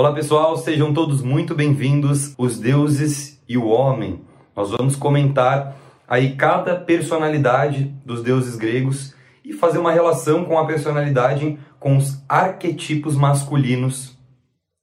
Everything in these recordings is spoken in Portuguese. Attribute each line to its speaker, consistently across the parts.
Speaker 1: Olá pessoal, sejam todos muito bem-vindos. Os deuses e o homem. Nós vamos comentar aí cada personalidade dos deuses gregos e fazer uma relação com a personalidade com os arquetipos masculinos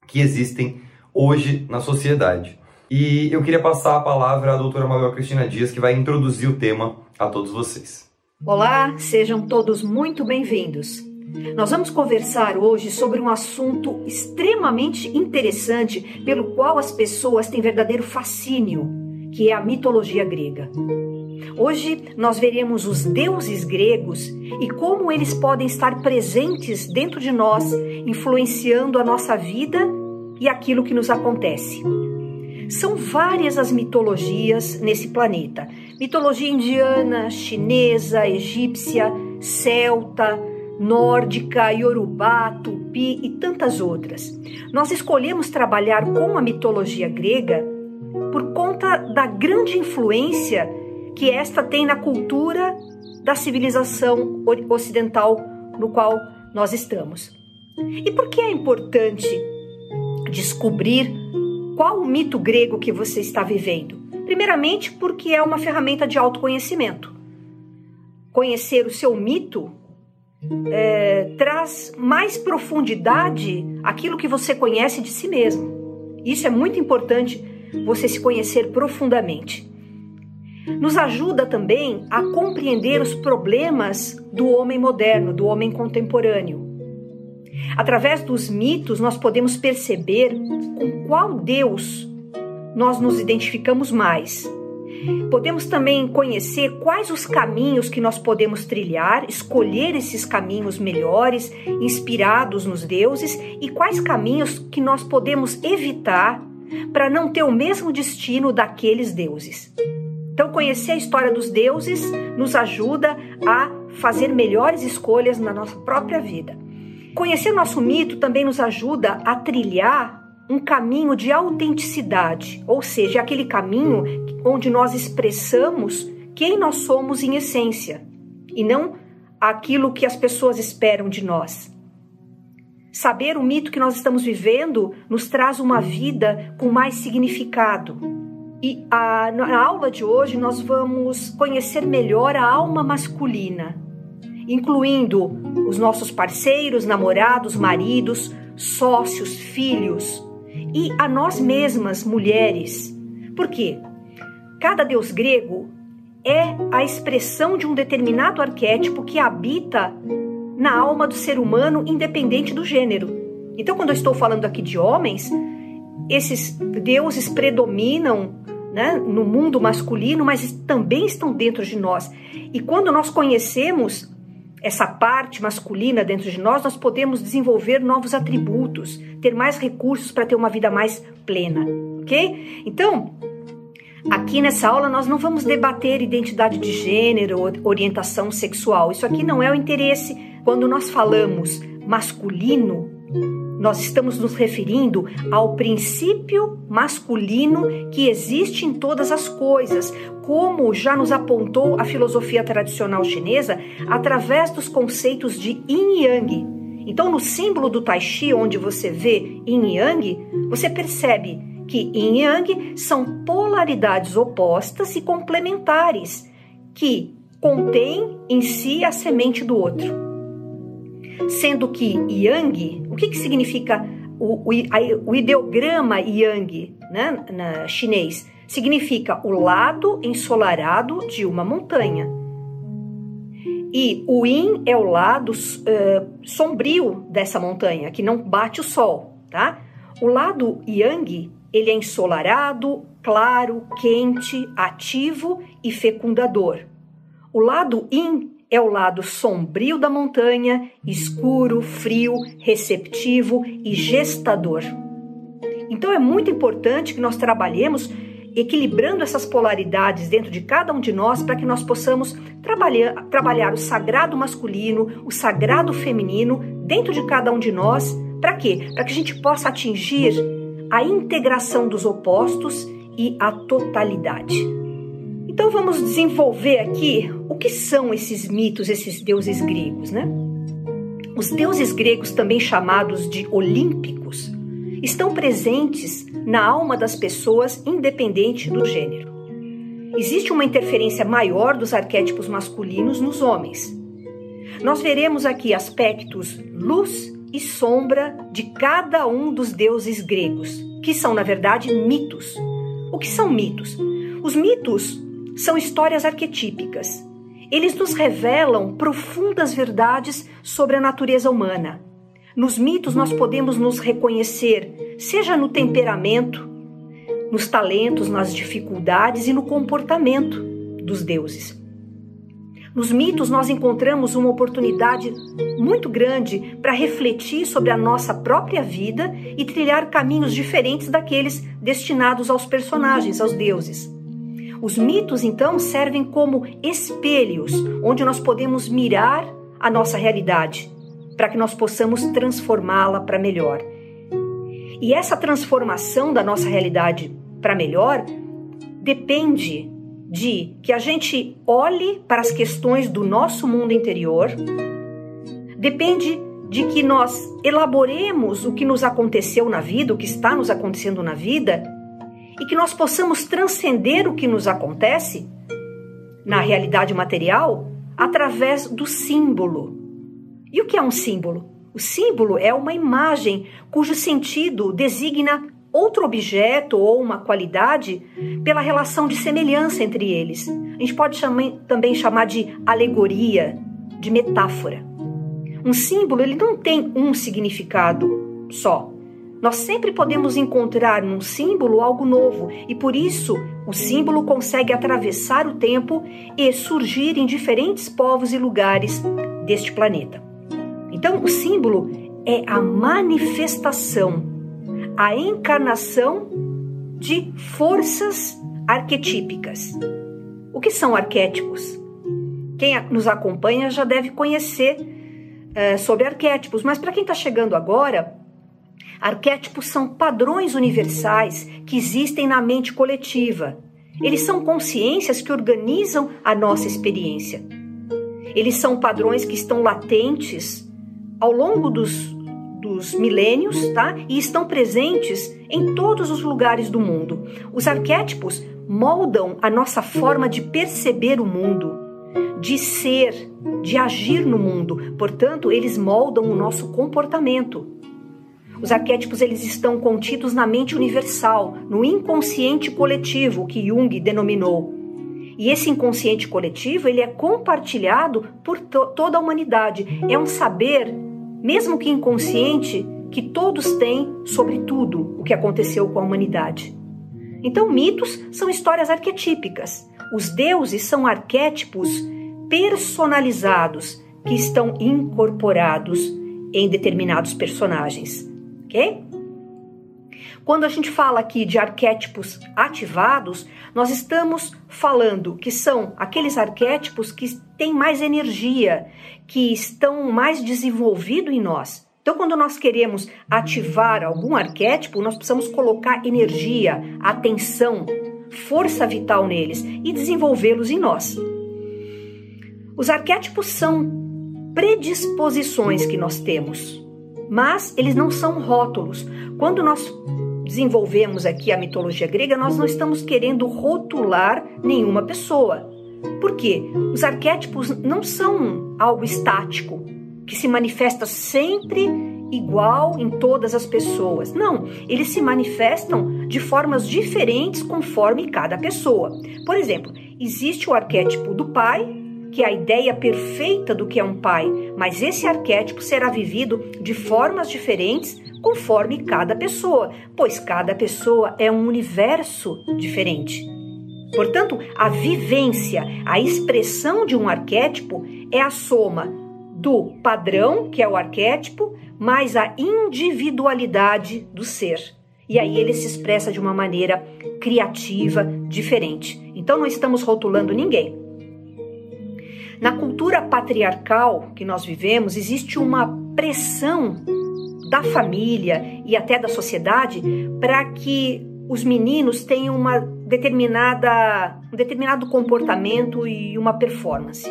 Speaker 1: que existem hoje na sociedade. E eu queria passar a palavra à doutora Mabel Cristina Dias, que vai introduzir o tema a todos vocês.
Speaker 2: Olá, sejam todos muito bem-vindos. Nós vamos conversar hoje sobre um assunto extremamente interessante pelo qual as pessoas têm verdadeiro fascínio, que é a mitologia grega. Hoje nós veremos os deuses gregos e como eles podem estar presentes dentro de nós, influenciando a nossa vida e aquilo que nos acontece. São várias as mitologias nesse planeta: mitologia indiana, chinesa, egípcia, celta, nórdica, iorubá, tupi e tantas outras. Nós escolhemos trabalhar com a mitologia grega por conta da grande influência que esta tem na cultura da civilização ocidental no qual nós estamos. E por que é importante descobrir qual o mito grego que você está vivendo? Primeiramente, porque é uma ferramenta de autoconhecimento. Conhecer o seu mito é, traz mais profundidade aquilo que você conhece de si mesmo. Isso é muito importante, você se conhecer profundamente. Nos ajuda também a compreender os problemas do homem moderno, do homem contemporâneo. Através dos mitos, nós podemos perceber com qual Deus nós nos identificamos mais Podemos também conhecer quais os caminhos que nós podemos trilhar, escolher esses caminhos melhores, inspirados nos deuses, e quais caminhos que nós podemos evitar para não ter o mesmo destino daqueles deuses. Então, conhecer a história dos deuses nos ajuda a fazer melhores escolhas na nossa própria vida. Conhecer nosso mito também nos ajuda a trilhar um caminho de autenticidade, ou seja, aquele caminho onde nós expressamos quem nós somos em essência e não aquilo que as pessoas esperam de nós. Saber o mito que nós estamos vivendo nos traz uma vida com mais significado. E a, na aula de hoje nós vamos conhecer melhor a alma masculina, incluindo os nossos parceiros, namorados, maridos, sócios, filhos e a nós mesmas, mulheres. Por quê? Cada deus grego é a expressão de um determinado arquétipo que habita na alma do ser humano, independente do gênero. Então, quando eu estou falando aqui de homens, esses deuses predominam né, no mundo masculino, mas também estão dentro de nós. E quando nós conhecemos essa parte masculina dentro de nós, nós podemos desenvolver novos atributos, ter mais recursos para ter uma vida mais plena, ok? Então, Aqui nessa aula nós não vamos debater identidade de gênero, orientação sexual. Isso aqui não é o interesse. Quando nós falamos masculino, nós estamos nos referindo ao princípio masculino que existe em todas as coisas, como já nos apontou a filosofia tradicional chinesa através dos conceitos de yin e yang. Então, no símbolo do Tai Chi, onde você vê yin e yang, você percebe que yin e yang são polaridades opostas e complementares que contêm em si a semente do outro. Sendo que yang, o que, que significa o, o, o ideograma yang né, na chinês? Significa o lado ensolarado de uma montanha. E o yin é o lado uh, sombrio dessa montanha, que não bate o sol, tá? O lado yang ele é ensolarado, claro, quente, ativo e fecundador. O lado yin é o lado sombrio da montanha, escuro, frio, receptivo e gestador. Então é muito importante que nós trabalhemos equilibrando essas polaridades dentro de cada um de nós para que nós possamos trabalhar, trabalhar o sagrado masculino, o sagrado feminino dentro de cada um de nós. Para quê? Para que a gente possa atingir a integração dos opostos e a totalidade. Então vamos desenvolver aqui o que são esses mitos, esses deuses gregos, né? Os deuses gregos, também chamados de olímpicos, estão presentes na alma das pessoas, independente do gênero. Existe uma interferência maior dos arquétipos masculinos nos homens. Nós veremos aqui aspectos luz e sombra de cada um dos deuses gregos, que são, na verdade, mitos. O que são mitos? Os mitos são histórias arquetípicas. Eles nos revelam profundas verdades sobre a natureza humana. Nos mitos, nós podemos nos reconhecer, seja no temperamento, nos talentos, nas dificuldades e no comportamento dos deuses. Nos mitos, nós encontramos uma oportunidade muito grande para refletir sobre a nossa própria vida e trilhar caminhos diferentes daqueles destinados aos personagens, aos deuses. Os mitos, então, servem como espelhos onde nós podemos mirar a nossa realidade para que nós possamos transformá-la para melhor. E essa transformação da nossa realidade para melhor depende de que a gente olhe para as questões do nosso mundo interior, depende de que nós elaboremos o que nos aconteceu na vida, o que está nos acontecendo na vida, e que nós possamos transcender o que nos acontece na realidade material através do símbolo. E o que é um símbolo? O símbolo é uma imagem cujo sentido designa outro objeto ou uma qualidade pela relação de semelhança entre eles. A gente pode chamar, também chamar de alegoria, de metáfora. Um símbolo ele não tem um significado só. Nós sempre podemos encontrar num símbolo algo novo e por isso o símbolo consegue atravessar o tempo e surgir em diferentes povos e lugares deste planeta. Então, o símbolo é a manifestação a encarnação de forças arquetípicas. O que são arquétipos? Quem nos acompanha já deve conhecer é, sobre arquétipos, mas para quem está chegando agora, arquétipos são padrões universais que existem na mente coletiva. Eles são consciências que organizam a nossa experiência. Eles são padrões que estão latentes ao longo dos dos milênios, tá? E estão presentes em todos os lugares do mundo. Os arquétipos moldam a nossa forma de perceber o mundo, de ser, de agir no mundo. Portanto, eles moldam o nosso comportamento. Os arquétipos eles estão contidos na mente universal, no inconsciente coletivo que Jung denominou. E esse inconsciente coletivo ele é compartilhado por to toda a humanidade. É um saber mesmo que inconsciente, que todos têm sobre tudo o que aconteceu com a humanidade. Então, mitos são histórias arquetípicas. Os deuses são arquétipos personalizados que estão incorporados em determinados personagens, ok? Quando a gente fala aqui de arquétipos ativados, nós estamos falando que são aqueles arquétipos que têm mais energia, que estão mais desenvolvidos em nós. Então, quando nós queremos ativar algum arquétipo, nós precisamos colocar energia, atenção, força vital neles e desenvolvê-los em nós. Os arquétipos são predisposições que nós temos, mas eles não são rótulos. Quando nós desenvolvemos aqui a mitologia grega, nós não estamos querendo rotular nenhuma pessoa. Por quê? Os arquétipos não são algo estático, que se manifesta sempre igual em todas as pessoas. Não, eles se manifestam de formas diferentes conforme cada pessoa. Por exemplo, existe o arquétipo do pai, que é a ideia perfeita do que é um pai, mas esse arquétipo será vivido de formas diferentes conforme cada pessoa, pois cada pessoa é um universo diferente. Portanto, a vivência, a expressão de um arquétipo é a soma do padrão, que é o arquétipo, mais a individualidade do ser. E aí ele se expressa de uma maneira criativa, diferente. Então não estamos rotulando ninguém. Na cultura patriarcal que nós vivemos, existe uma pressão da família e até da sociedade para que os meninos tenham uma determinada, um determinado comportamento e uma performance.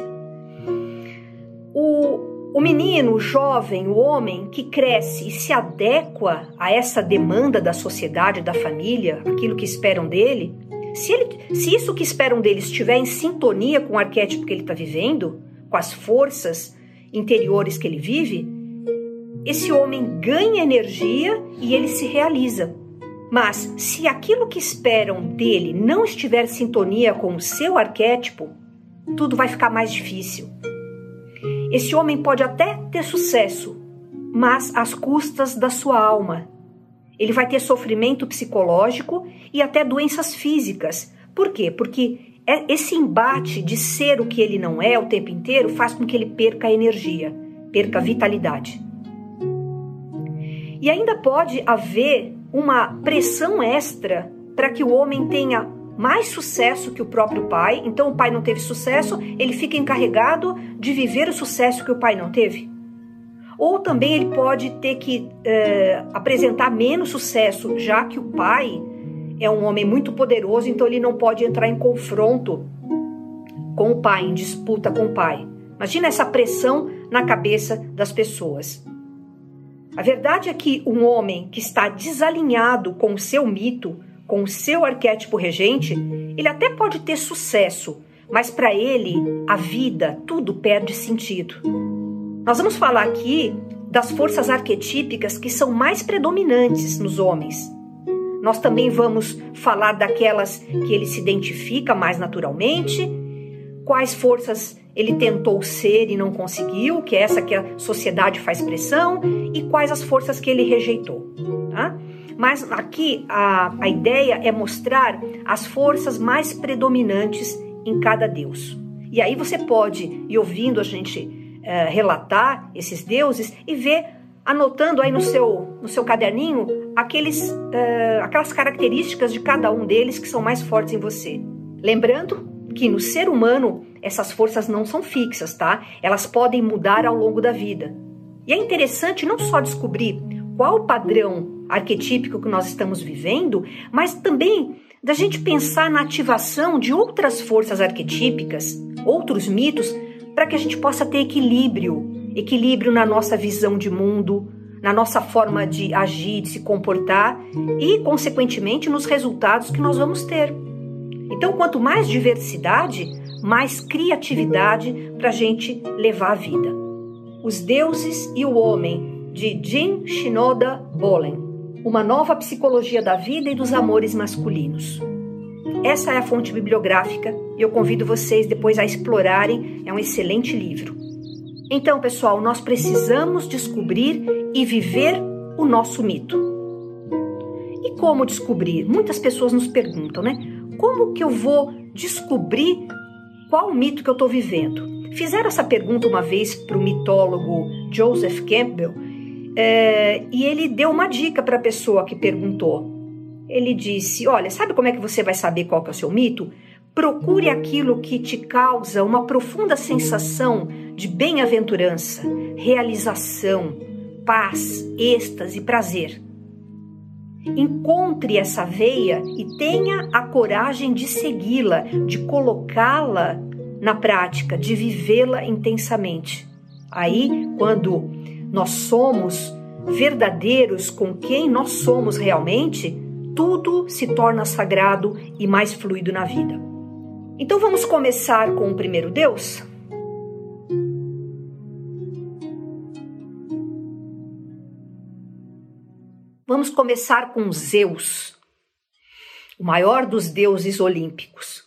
Speaker 2: O O menino, o jovem, o homem que cresce e se adequa a essa demanda da sociedade, da família, aquilo que esperam dele, se, ele, se isso que esperam dele estiver em sintonia com o arquétipo que ele está vivendo, com as forças interiores que ele vive, esse homem ganha energia e ele se realiza. Mas se aquilo que esperam dele não estiver em sintonia com o seu arquétipo, tudo vai ficar mais difícil. Esse homem pode até ter sucesso, mas às custas da sua alma. Ele vai ter sofrimento psicológico e até doenças físicas. Por quê? Porque é, esse embate de ser o que ele não é o tempo inteiro faz com que ele perca energia, perca vitalidade. E ainda pode haver uma pressão extra para que o homem tenha mais sucesso que o próprio pai. Então, o pai não teve sucesso, ele fica encarregado de viver o sucesso que o pai não teve. Ou também ele pode ter que é, apresentar menos sucesso, já que o pai é um homem muito poderoso, então ele não pode entrar em confronto com o pai, em disputa com o pai. Imagina essa pressão na cabeça das pessoas. A verdade é que um homem que está desalinhado com o seu mito, com o seu arquétipo regente, ele até pode ter sucesso, mas para ele a vida, tudo perde sentido. Nós vamos falar aqui das forças arquetípicas que são mais predominantes nos homens. Nós também vamos falar daquelas que ele se identifica mais naturalmente, quais forças ele tentou ser e não conseguiu, que é essa que a sociedade faz pressão, e quais as forças que ele rejeitou. Tá? Mas aqui a, a ideia é mostrar as forças mais predominantes em cada deus. E aí você pode ir ouvindo a gente é, relatar esses deuses e ver, anotando aí no seu, no seu caderninho, aqueles, é, aquelas características de cada um deles que são mais fortes em você. Lembrando que no ser humano essas forças não são fixas, tá? Elas podem mudar ao longo da vida. E é interessante não só descobrir qual o padrão arquetípico que nós estamos vivendo, mas também da gente pensar na ativação de outras forças arquetípicas, outros mitos, para que a gente possa ter equilíbrio equilíbrio na nossa visão de mundo, na nossa forma de agir, de se comportar e, consequentemente, nos resultados que nós vamos ter. Então, quanto mais diversidade, mais criatividade para a gente levar a vida. Os Deuses e o Homem, de Jim Shinoda Bolen uma nova psicologia da vida e dos amores masculinos. Essa é a fonte bibliográfica e eu convido vocês depois a explorarem, é um excelente livro. Então, pessoal, nós precisamos descobrir e viver o nosso mito. E como descobrir? Muitas pessoas nos perguntam, né? Como que eu vou descobrir qual mito que eu estou vivendo? Fizeram essa pergunta uma vez para o mitólogo Joseph Campbell é, e ele deu uma dica para a pessoa que perguntou. Ele disse: Olha, sabe como é que você vai saber qual que é o seu mito? Procure aquilo que te causa uma profunda sensação de bem-aventurança, realização, paz, êxtase prazer. Encontre essa veia e tenha a coragem de segui-la, de colocá-la na prática, de vivê-la intensamente. Aí, quando nós somos verdadeiros com quem nós somos realmente, tudo se torna sagrado e mais fluido na vida. Então vamos começar com o primeiro Deus? Vamos começar com Zeus, o maior dos deuses olímpicos.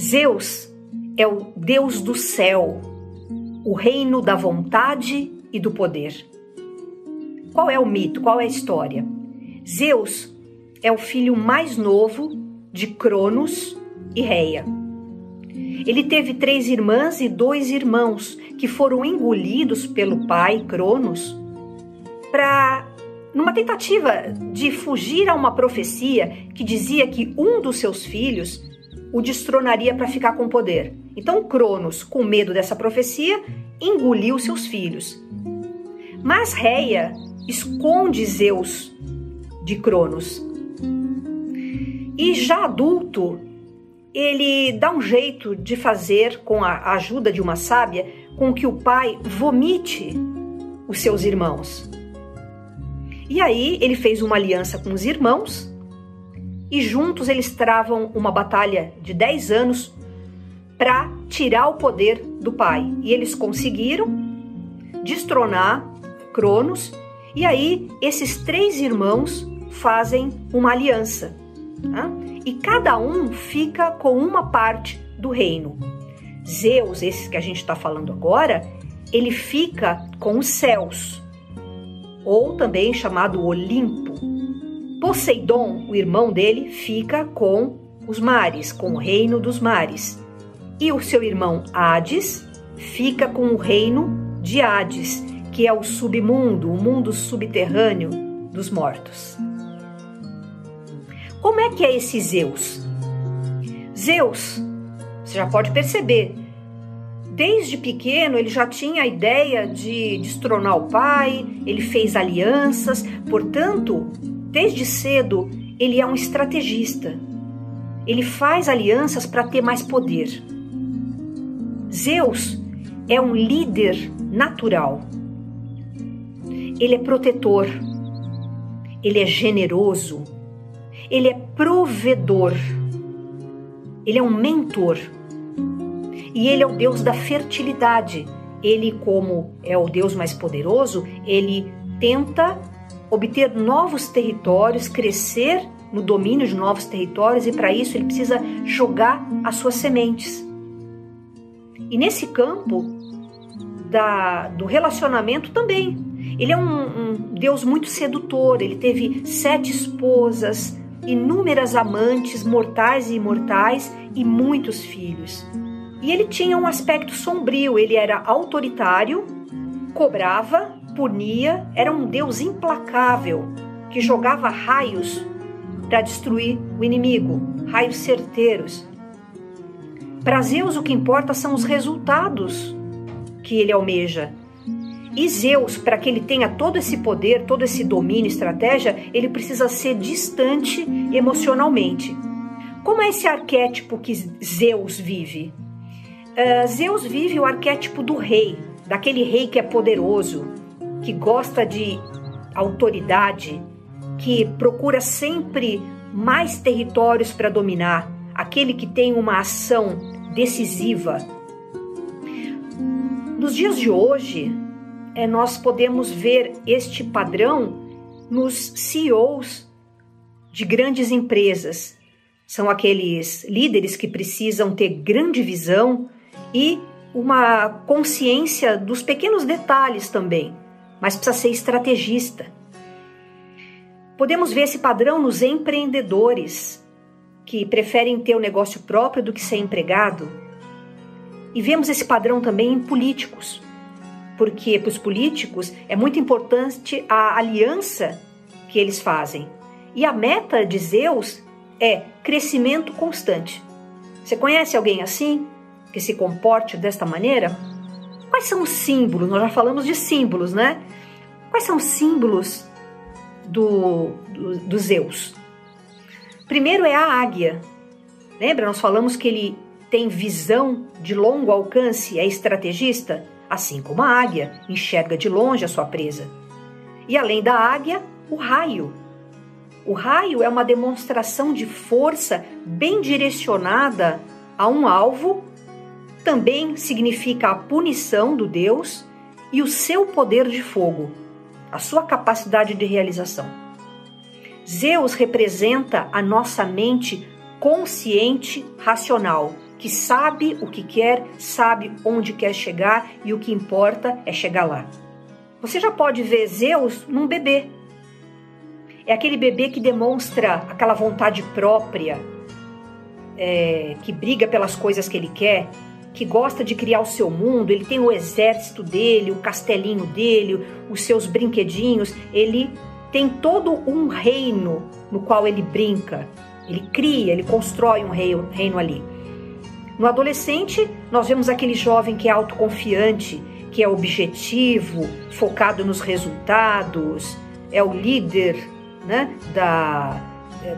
Speaker 2: Zeus é o deus do céu, o reino da vontade e do poder. Qual é o mito? Qual é a história? Zeus é o filho mais novo de Cronos e Reia. Ele teve três irmãs e dois irmãos que foram engolidos pelo pai Cronos para numa tentativa de fugir a uma profecia que dizia que um dos seus filhos o destronaria para ficar com poder. Então Cronos, com medo dessa profecia, engoliu seus filhos. Mas Reia esconde Zeus de Cronos. E já adulto, ele dá um jeito de fazer, com a ajuda de uma sábia, com que o pai vomite os seus irmãos. E aí ele fez uma aliança com os irmãos e juntos eles travam uma batalha de 10 anos para tirar o poder do pai. E eles conseguiram destronar Cronos. E aí esses três irmãos fazem uma aliança. Tá? E cada um fica com uma parte do reino. Zeus, esse que a gente está falando agora, ele fica com os céus, ou também chamado Olimpo. Poseidon, o irmão dele, fica com os mares, com o reino dos mares. E o seu irmão Hades fica com o reino de Hades, que é o submundo, o mundo subterrâneo dos mortos. Como é que é esse Zeus? Zeus, você já pode perceber, desde pequeno ele já tinha a ideia de destronar o pai, ele fez alianças, portanto, desde cedo ele é um estrategista. Ele faz alianças para ter mais poder. Zeus é um líder natural. Ele é protetor. Ele é generoso. Ele é provedor. Ele é um mentor. E ele é o Deus da fertilidade. Ele, como é o Deus mais poderoso, ele tenta obter novos territórios, crescer no domínio de novos territórios e para isso ele precisa jogar as suas sementes. E nesse campo da, do relacionamento também. Ele é um, um Deus muito sedutor, ele teve sete esposas, inúmeras amantes, mortais e imortais, e muitos filhos. E ele tinha um aspecto sombrio, ele era autoritário, cobrava, punia, era um Deus implacável que jogava raios para destruir o inimigo, raios certeiros. Para Zeus, o que importa são os resultados que ele almeja. E Zeus, para que ele tenha todo esse poder, todo esse domínio, estratégia, ele precisa ser distante emocionalmente. Como é esse arquétipo que Zeus vive? Uh, Zeus vive o arquétipo do rei, daquele rei que é poderoso, que gosta de autoridade, que procura sempre mais territórios para dominar, aquele que tem uma ação decisiva. Nos dias de hoje, é, nós podemos ver este padrão nos CEOs de grandes empresas. São aqueles líderes que precisam ter grande visão e uma consciência dos pequenos detalhes também, mas precisa ser estrategista. Podemos ver esse padrão nos empreendedores, que preferem ter o negócio próprio do que ser empregado. E vemos esse padrão também em políticos, porque para os políticos é muito importante a aliança que eles fazem. E a meta de Zeus é crescimento constante. Você conhece alguém assim, que se comporte desta maneira? Quais são os símbolos? Nós já falamos de símbolos, né? Quais são os símbolos do, do, do Zeus? Primeiro é a águia. Lembra? Nós falamos que ele tem visão de longo alcance, é estrategista, assim como a águia enxerga de longe a sua presa. E além da águia, o raio. O raio é uma demonstração de força bem direcionada a um alvo, também significa a punição do Deus e o seu poder de fogo, a sua capacidade de realização. Zeus representa a nossa mente consciente, racional, que sabe o que quer, sabe onde quer chegar e o que importa é chegar lá. Você já pode ver Zeus num bebê. É aquele bebê que demonstra aquela vontade própria, é, que briga pelas coisas que ele quer, que gosta de criar o seu mundo, ele tem o exército dele, o castelinho dele, os seus brinquedinhos, ele tem todo um reino no qual ele brinca, ele cria, ele constrói um reino, reino ali. No adolescente, nós vemos aquele jovem que é autoconfiante, que é objetivo, focado nos resultados, é o líder né, da,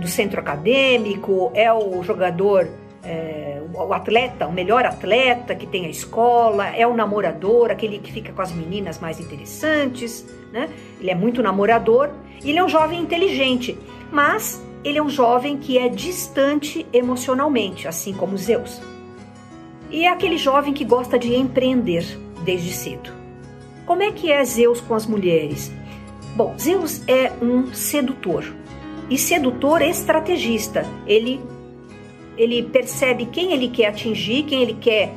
Speaker 2: do centro acadêmico, é o jogador é, o atleta, o melhor atleta que tem a escola, é o namorador, aquele que fica com as meninas mais interessantes, né? Ele é muito namorador ele é um jovem inteligente, mas ele é um jovem que é distante emocionalmente, assim como Zeus. E é aquele jovem que gosta de empreender desde cedo. Como é que é Zeus com as mulheres? Bom, Zeus é um sedutor e sedutor estrategista. Ele ele percebe quem ele quer atingir, quem ele quer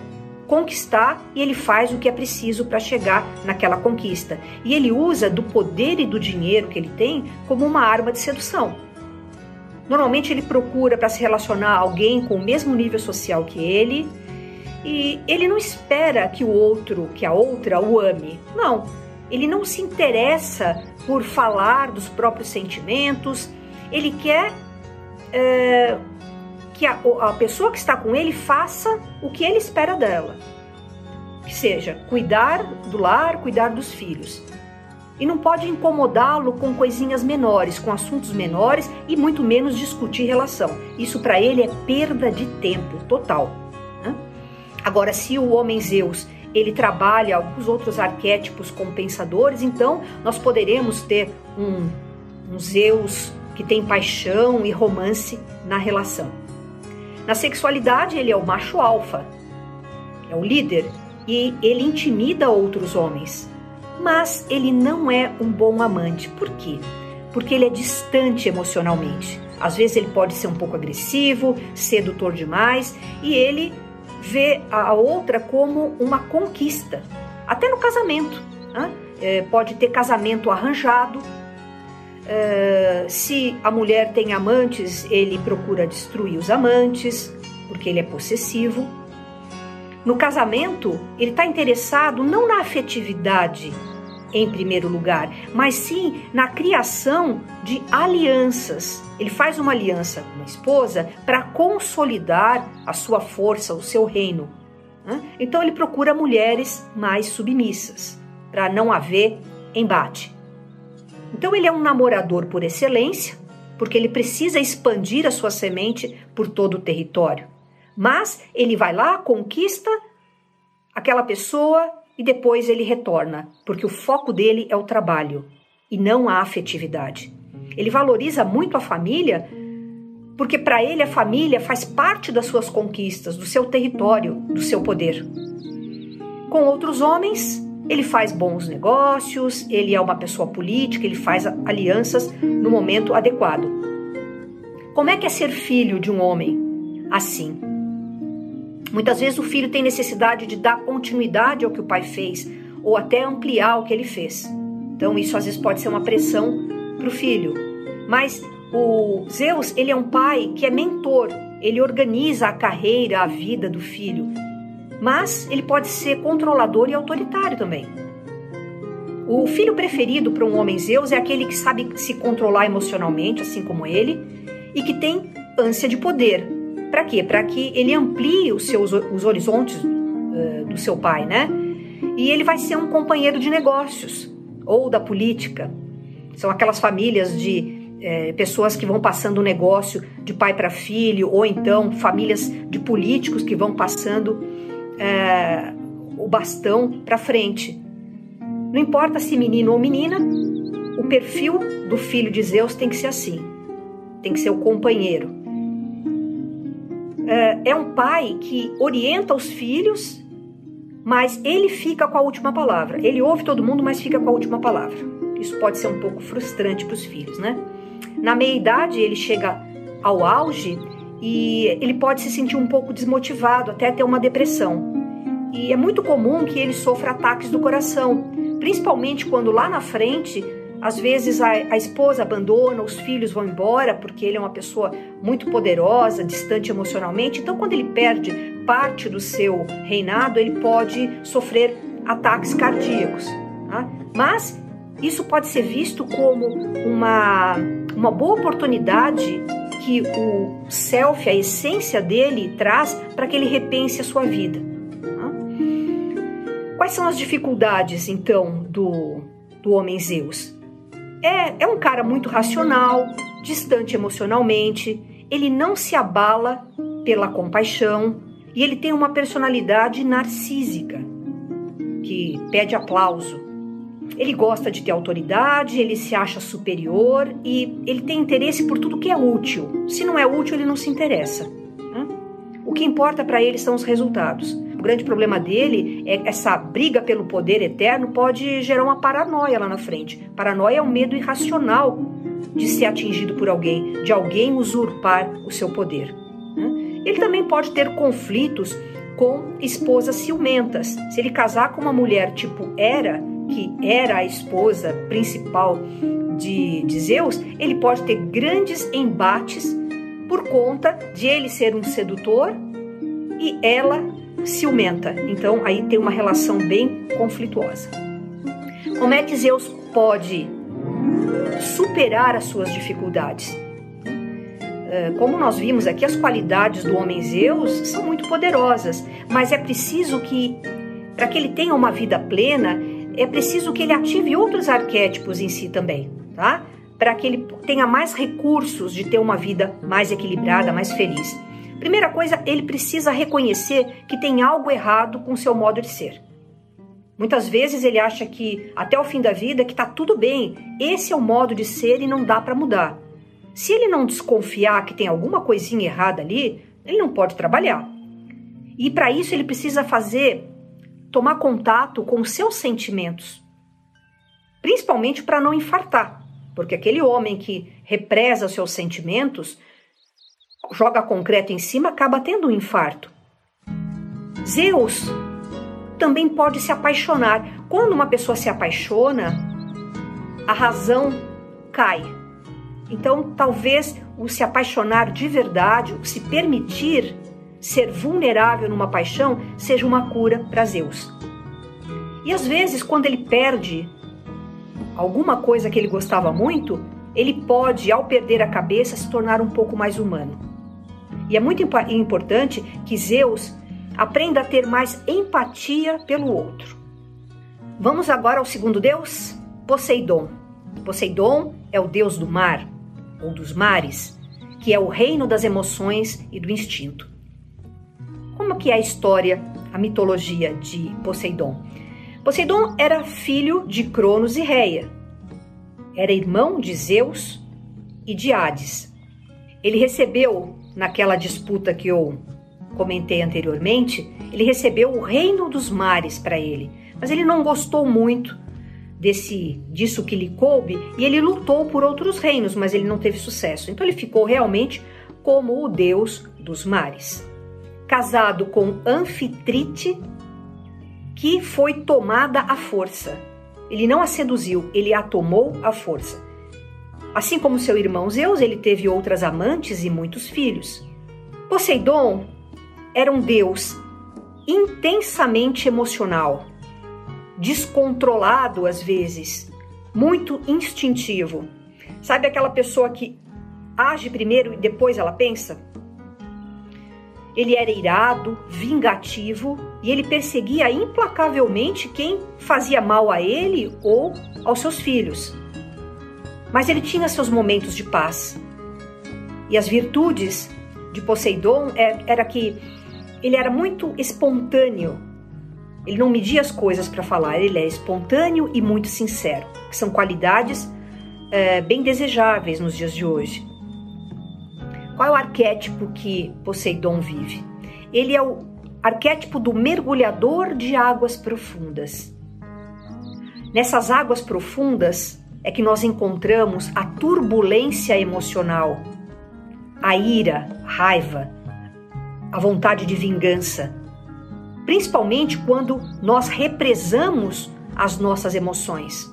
Speaker 2: conquistar e ele faz o que é preciso para chegar naquela conquista. E ele usa do poder e do dinheiro que ele tem como uma arma de sedução. Normalmente ele procura para se relacionar a alguém com o mesmo nível social que ele e ele não espera que o outro, que a outra o ame. Não, ele não se interessa por falar dos próprios sentimentos, ele quer é, que a, a pessoa que está com ele faça o que ele espera dela. Que seja cuidar do lar, cuidar dos filhos. E não pode incomodá-lo com coisinhas menores, com assuntos menores e muito menos discutir relação. Isso para ele é perda de tempo total. Né? Agora, se o homem Zeus ele trabalha alguns outros arquétipos compensadores, então nós poderemos ter um, um Zeus que tem paixão e romance na relação. Na sexualidade, ele é o macho alfa, é o líder e ele intimida outros homens. Mas ele não é um bom amante. Por quê? Porque ele é distante emocionalmente. Às vezes ele pode ser um pouco agressivo, sedutor demais e ele vê a outra como uma conquista. Até no casamento. Né? É, pode ter casamento arranjado, Uh, se a mulher tem amantes, ele procura destruir os amantes, porque ele é possessivo. No casamento, ele está interessado não na afetividade em primeiro lugar, mas sim na criação de alianças. Ele faz uma aliança com a esposa para consolidar a sua força, o seu reino. Né? Então ele procura mulheres mais submissas, para não haver embate. Então ele é um namorador por excelência, porque ele precisa expandir a sua semente por todo o território. Mas ele vai lá, conquista aquela pessoa e depois ele retorna, porque o foco dele é o trabalho e não a afetividade. Ele valoriza muito a família, porque para ele a família faz parte das suas conquistas, do seu território, do seu poder. Com outros homens, ele faz bons negócios, ele é uma pessoa política, ele faz alianças no momento adequado. Como é que é ser filho de um homem assim? Muitas vezes o filho tem necessidade de dar continuidade ao que o pai fez ou até ampliar o que ele fez. Então isso às vezes pode ser uma pressão para o filho. Mas o Zeus, ele é um pai que é mentor, ele organiza a carreira, a vida do filho mas ele pode ser controlador e autoritário também. O filho preferido para um homem Zeus é aquele que sabe se controlar emocionalmente, assim como ele, e que tem ânsia de poder. Para quê? Para que ele amplie os seus os horizontes uh, do seu pai, né? E ele vai ser um companheiro de negócios ou da política. São aquelas famílias de é, pessoas que vão passando o negócio de pai para filho, ou então famílias de políticos que vão passando é, o bastão para frente. Não importa se menino ou menina, o perfil do filho de Zeus tem que ser assim. Tem que ser o companheiro. É, é um pai que orienta os filhos, mas ele fica com a última palavra. Ele ouve todo mundo, mas fica com a última palavra. Isso pode ser um pouco frustrante para os filhos, né? Na meia idade, ele chega ao auge e ele pode se sentir um pouco desmotivado, até ter uma depressão. E é muito comum que ele sofra ataques do coração, principalmente quando lá na frente, às vezes a, a esposa abandona, os filhos vão embora, porque ele é uma pessoa muito poderosa, distante emocionalmente. Então, quando ele perde parte do seu reinado, ele pode sofrer ataques cardíacos. Tá? Mas isso pode ser visto como uma, uma boa oportunidade que o self, a essência dele, traz para que ele repense a sua vida. Tá? Quais são as dificuldades, então, do, do homem Zeus? É, é um cara muito racional, distante emocionalmente, ele não se abala pela compaixão e ele tem uma personalidade narcísica que pede aplauso. Ele gosta de ter autoridade, ele se acha superior e ele tem interesse por tudo que é útil. Se não é útil, ele não se interessa. Né? O que importa para ele são os resultados. O grande problema dele é essa briga pelo poder eterno pode gerar uma paranoia lá na frente. Paranoia é um medo irracional de ser atingido por alguém, de alguém usurpar o seu poder. Né? Ele também pode ter conflitos com esposas ciumentas. Se ele casar com uma mulher tipo Hera, que era a esposa principal de, de Zeus, ele pode ter grandes embates por conta de ele ser um sedutor e ela ciumenta. Então aí tem uma relação bem conflituosa. Como é que Zeus pode superar as suas dificuldades? Eh, como nós vimos aqui, as qualidades do homem Zeus são muito poderosas, mas é preciso que, para que ele tenha uma vida plena, é preciso que ele ative outros arquétipos em si também, tá? Para que ele tenha mais recursos de ter uma vida mais equilibrada, mais feliz. Primeira coisa, ele precisa reconhecer que tem algo errado com seu modo de ser. Muitas vezes ele acha que até o fim da vida que tá tudo bem, esse é o modo de ser e não dá para mudar. Se ele não desconfiar que tem alguma coisinha errada ali, ele não pode trabalhar. E para isso ele precisa fazer, tomar contato com seus sentimentos, principalmente para não infartar, porque aquele homem que represa seus sentimentos, joga concreto em cima, acaba tendo um infarto. Zeus também pode se apaixonar. Quando uma pessoa se apaixona, a razão cai então, talvez o se apaixonar de verdade, o se permitir ser vulnerável numa paixão, seja uma cura para Zeus. E às vezes, quando ele perde alguma coisa que ele gostava muito, ele pode, ao perder a cabeça, se tornar um pouco mais humano. E é muito importante que Zeus aprenda a ter mais empatia pelo outro. Vamos agora ao segundo deus, Poseidon. Poseidon é o deus do mar ou dos mares, que é o reino das emoções e do instinto. Como que é a história, a mitologia de Poseidon? Poseidon era filho de Cronos e Reia. Era irmão de Zeus e de Hades. Ele recebeu, naquela disputa que eu comentei anteriormente, ele recebeu o reino dos mares para ele, mas ele não gostou muito desse disso que lhe coube e ele lutou por outros reinos, mas ele não teve sucesso. Então ele ficou realmente como o deus dos mares. Casado com Anfitrite, que foi tomada à força. Ele não a seduziu, ele a tomou à força. Assim como seu irmão Zeus, ele teve outras amantes e muitos filhos. Poseidon era um deus intensamente emocional, descontrolado às vezes, muito instintivo. Sabe aquela pessoa que age primeiro e depois ela pensa? Ele era irado, vingativo e ele perseguia implacavelmente quem fazia mal a ele ou aos seus filhos. Mas ele tinha seus momentos de paz. E as virtudes de Poseidon é, era que ele era muito espontâneo ele não media as coisas para falar, ele é espontâneo e muito sincero, que são qualidades é, bem desejáveis nos dias de hoje. Qual é o arquétipo que Poseidon vive? Ele é o arquétipo do mergulhador de águas profundas. Nessas águas profundas é que nós encontramos a turbulência emocional, a ira, a raiva, a vontade de vingança, principalmente quando nós represamos as nossas emoções.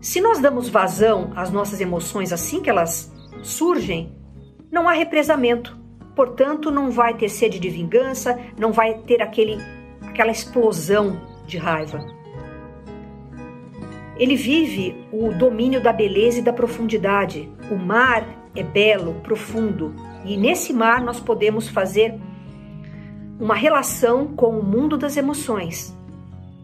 Speaker 2: Se nós damos vazão às nossas emoções assim que elas surgem, não há represamento. Portanto, não vai ter sede de vingança, não vai ter aquele, aquela explosão de raiva. Ele vive o domínio da beleza e da profundidade. O mar é belo, profundo, e nesse mar nós podemos fazer uma relação com o mundo das emoções,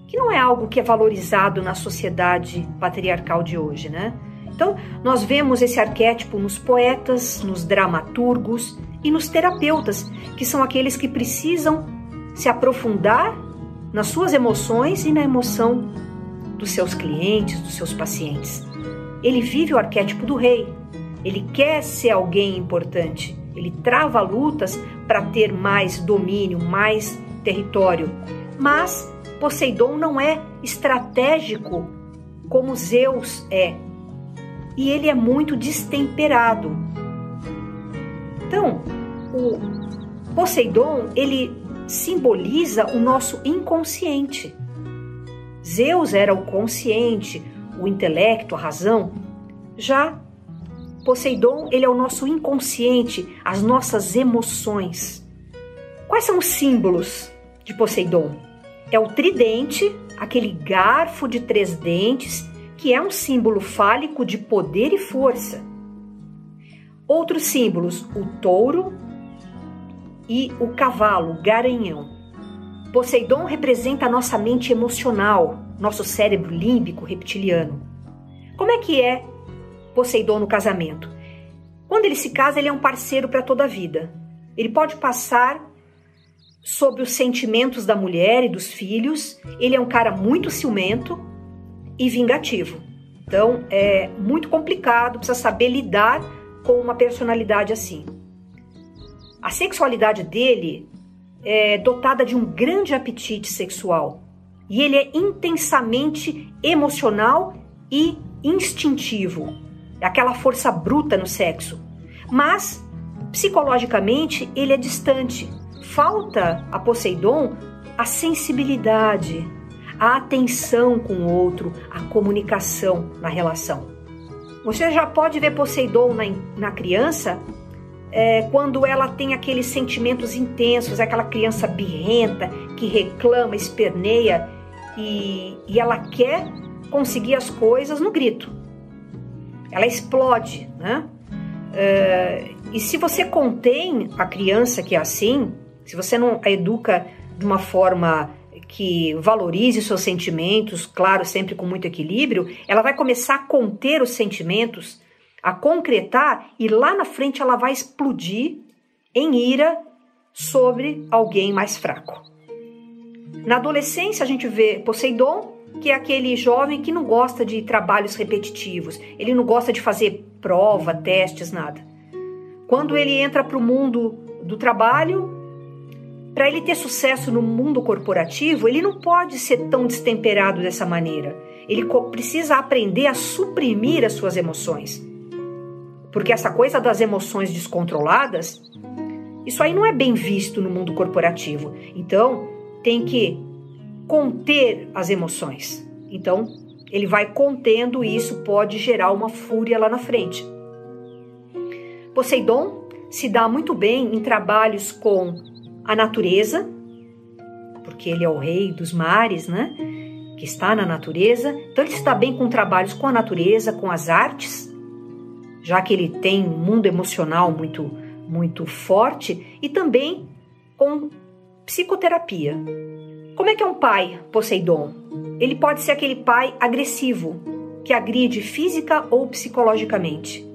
Speaker 2: que não é algo que é valorizado na sociedade patriarcal de hoje, né? Então, nós vemos esse arquétipo nos poetas, nos dramaturgos e nos terapeutas, que são aqueles que precisam se aprofundar nas suas emoções e na emoção dos seus clientes, dos seus pacientes. Ele vive o arquétipo do rei. Ele quer ser alguém importante. Ele trava lutas para ter mais domínio, mais território. Mas Poseidon não é estratégico como Zeus é. E ele é muito destemperado. Então, o Poseidon, ele simboliza o nosso inconsciente. Zeus era o consciente, o intelecto, a razão. Já Poseidon, ele é o nosso inconsciente, as nossas emoções. Quais são os símbolos de Poseidon? É o tridente, aquele garfo de três dentes, que é um símbolo fálico de poder e força. Outros símbolos, o touro e o cavalo, garanhão. Poseidon representa a nossa mente emocional, nosso cérebro límbico reptiliano. Como é que é Poseidon no casamento? Quando ele se casa, ele é um parceiro para toda a vida. Ele pode passar sobre os sentimentos da mulher e dos filhos. Ele é um cara muito ciumento e vingativo. Então é muito complicado, precisa saber lidar com uma personalidade assim. A sexualidade dele é dotada de um grande apetite sexual e ele é intensamente emocional e instintivo. É aquela força bruta no sexo. Mas psicologicamente ele é distante. Falta a Poseidon a sensibilidade, a atenção com o outro, a comunicação na relação. Você já pode ver Poseidon na, na criança é, quando ela tem aqueles sentimentos intensos, aquela criança birrenta que reclama, esperneia e, e ela quer conseguir as coisas no grito. Ela explode, né? É, e se você contém a criança que é assim, se você não a educa de uma forma que valorize seus sentimentos, claro, sempre com muito equilíbrio, ela vai começar a conter os sentimentos a concretar e lá na frente ela vai explodir em ira sobre alguém mais fraco. Na adolescência a gente vê Poseidon, que é aquele jovem que não gosta de trabalhos repetitivos, ele não gosta de fazer prova, testes, nada. Quando ele entra para o mundo do trabalho, para ele ter sucesso no mundo corporativo, ele não pode ser tão destemperado dessa maneira. Ele precisa aprender a suprimir as suas emoções. Porque essa coisa das emoções descontroladas, isso aí não é bem visto no mundo corporativo. Então, tem que conter as emoções. Então, ele vai contendo e isso pode gerar uma fúria lá na frente. Poseidon se dá muito bem em trabalhos com a natureza, porque ele é o rei dos mares, né? Que está na natureza. Então, ele dá bem com trabalhos com a natureza, com as artes, já que ele tem um mundo emocional muito, muito forte, e também com psicoterapia. Como é que é um pai Poseidon? Ele pode ser aquele pai agressivo, que agride física ou psicologicamente.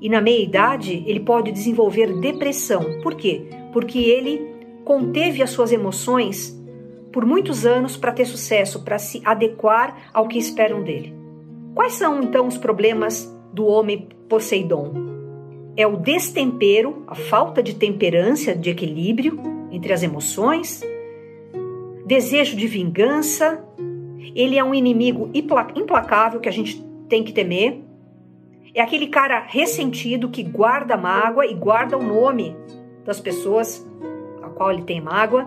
Speaker 2: E na meia-idade, ele pode desenvolver depressão. Por quê? Porque ele conteve as suas emoções por muitos anos para ter sucesso, para se adequar ao que esperam dele. Quais são então os problemas do homem Poseidon. É o destempero, a falta de temperança, de equilíbrio entre as emoções, desejo de vingança. Ele é um inimigo implacável que a gente tem que temer. É aquele cara ressentido que guarda mágoa e guarda o nome das pessoas a qual ele tem mágoa.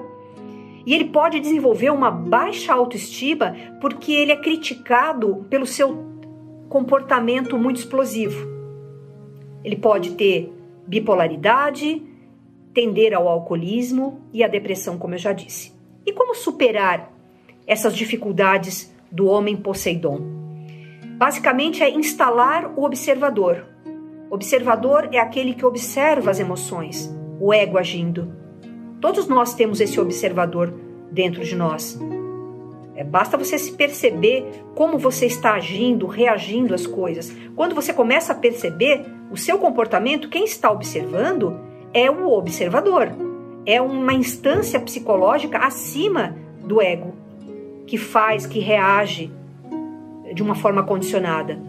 Speaker 2: E ele pode desenvolver uma baixa autoestima porque ele é criticado pelo seu comportamento muito explosivo. Ele pode ter bipolaridade, tender ao alcoolismo e à depressão, como eu já disse. E como superar essas dificuldades do homem Poseidon? Basicamente é instalar o observador. Observador é aquele que observa as emoções, o ego agindo. Todos nós temos esse observador dentro de nós. É, basta você se perceber como você está agindo, reagindo às coisas. Quando você começa a perceber, O seu comportamento, quem está observando é o observador. É uma instância psicológica acima do ego, que faz, que reage de uma forma condicionada.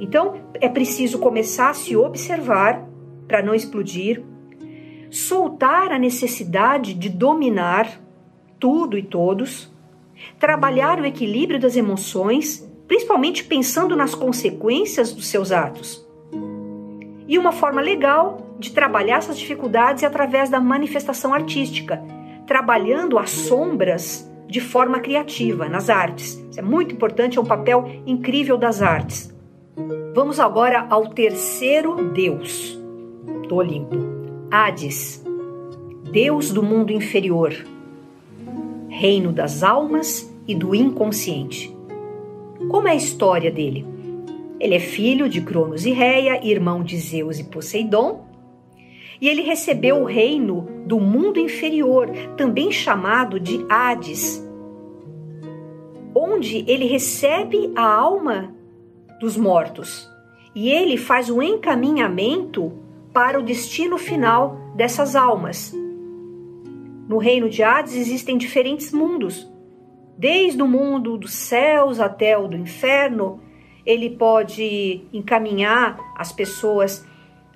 Speaker 2: Então, é preciso começar a se observar para não explodir, soltar a necessidade de dominar tudo e todos, trabalhar o equilíbrio das emoções, principalmente pensando nas consequências dos seus atos. E uma forma legal de trabalhar essas dificuldades é através da manifestação artística, trabalhando as sombras de forma criativa nas artes. Isso é muito importante, é um papel incrível das artes. Vamos agora ao terceiro Deus do Olimpo, Hades, Deus do mundo inferior, reino das almas e do inconsciente. Como é a história dele? Ele é filho de Cronos e Reia, irmão de Zeus e Poseidon, e ele recebeu o reino do mundo inferior, também chamado de Hades, onde ele recebe a alma dos mortos e ele faz o encaminhamento para o destino final dessas almas. No reino de Hades existem diferentes mundos, desde o mundo dos céus até o do inferno. Ele pode encaminhar as pessoas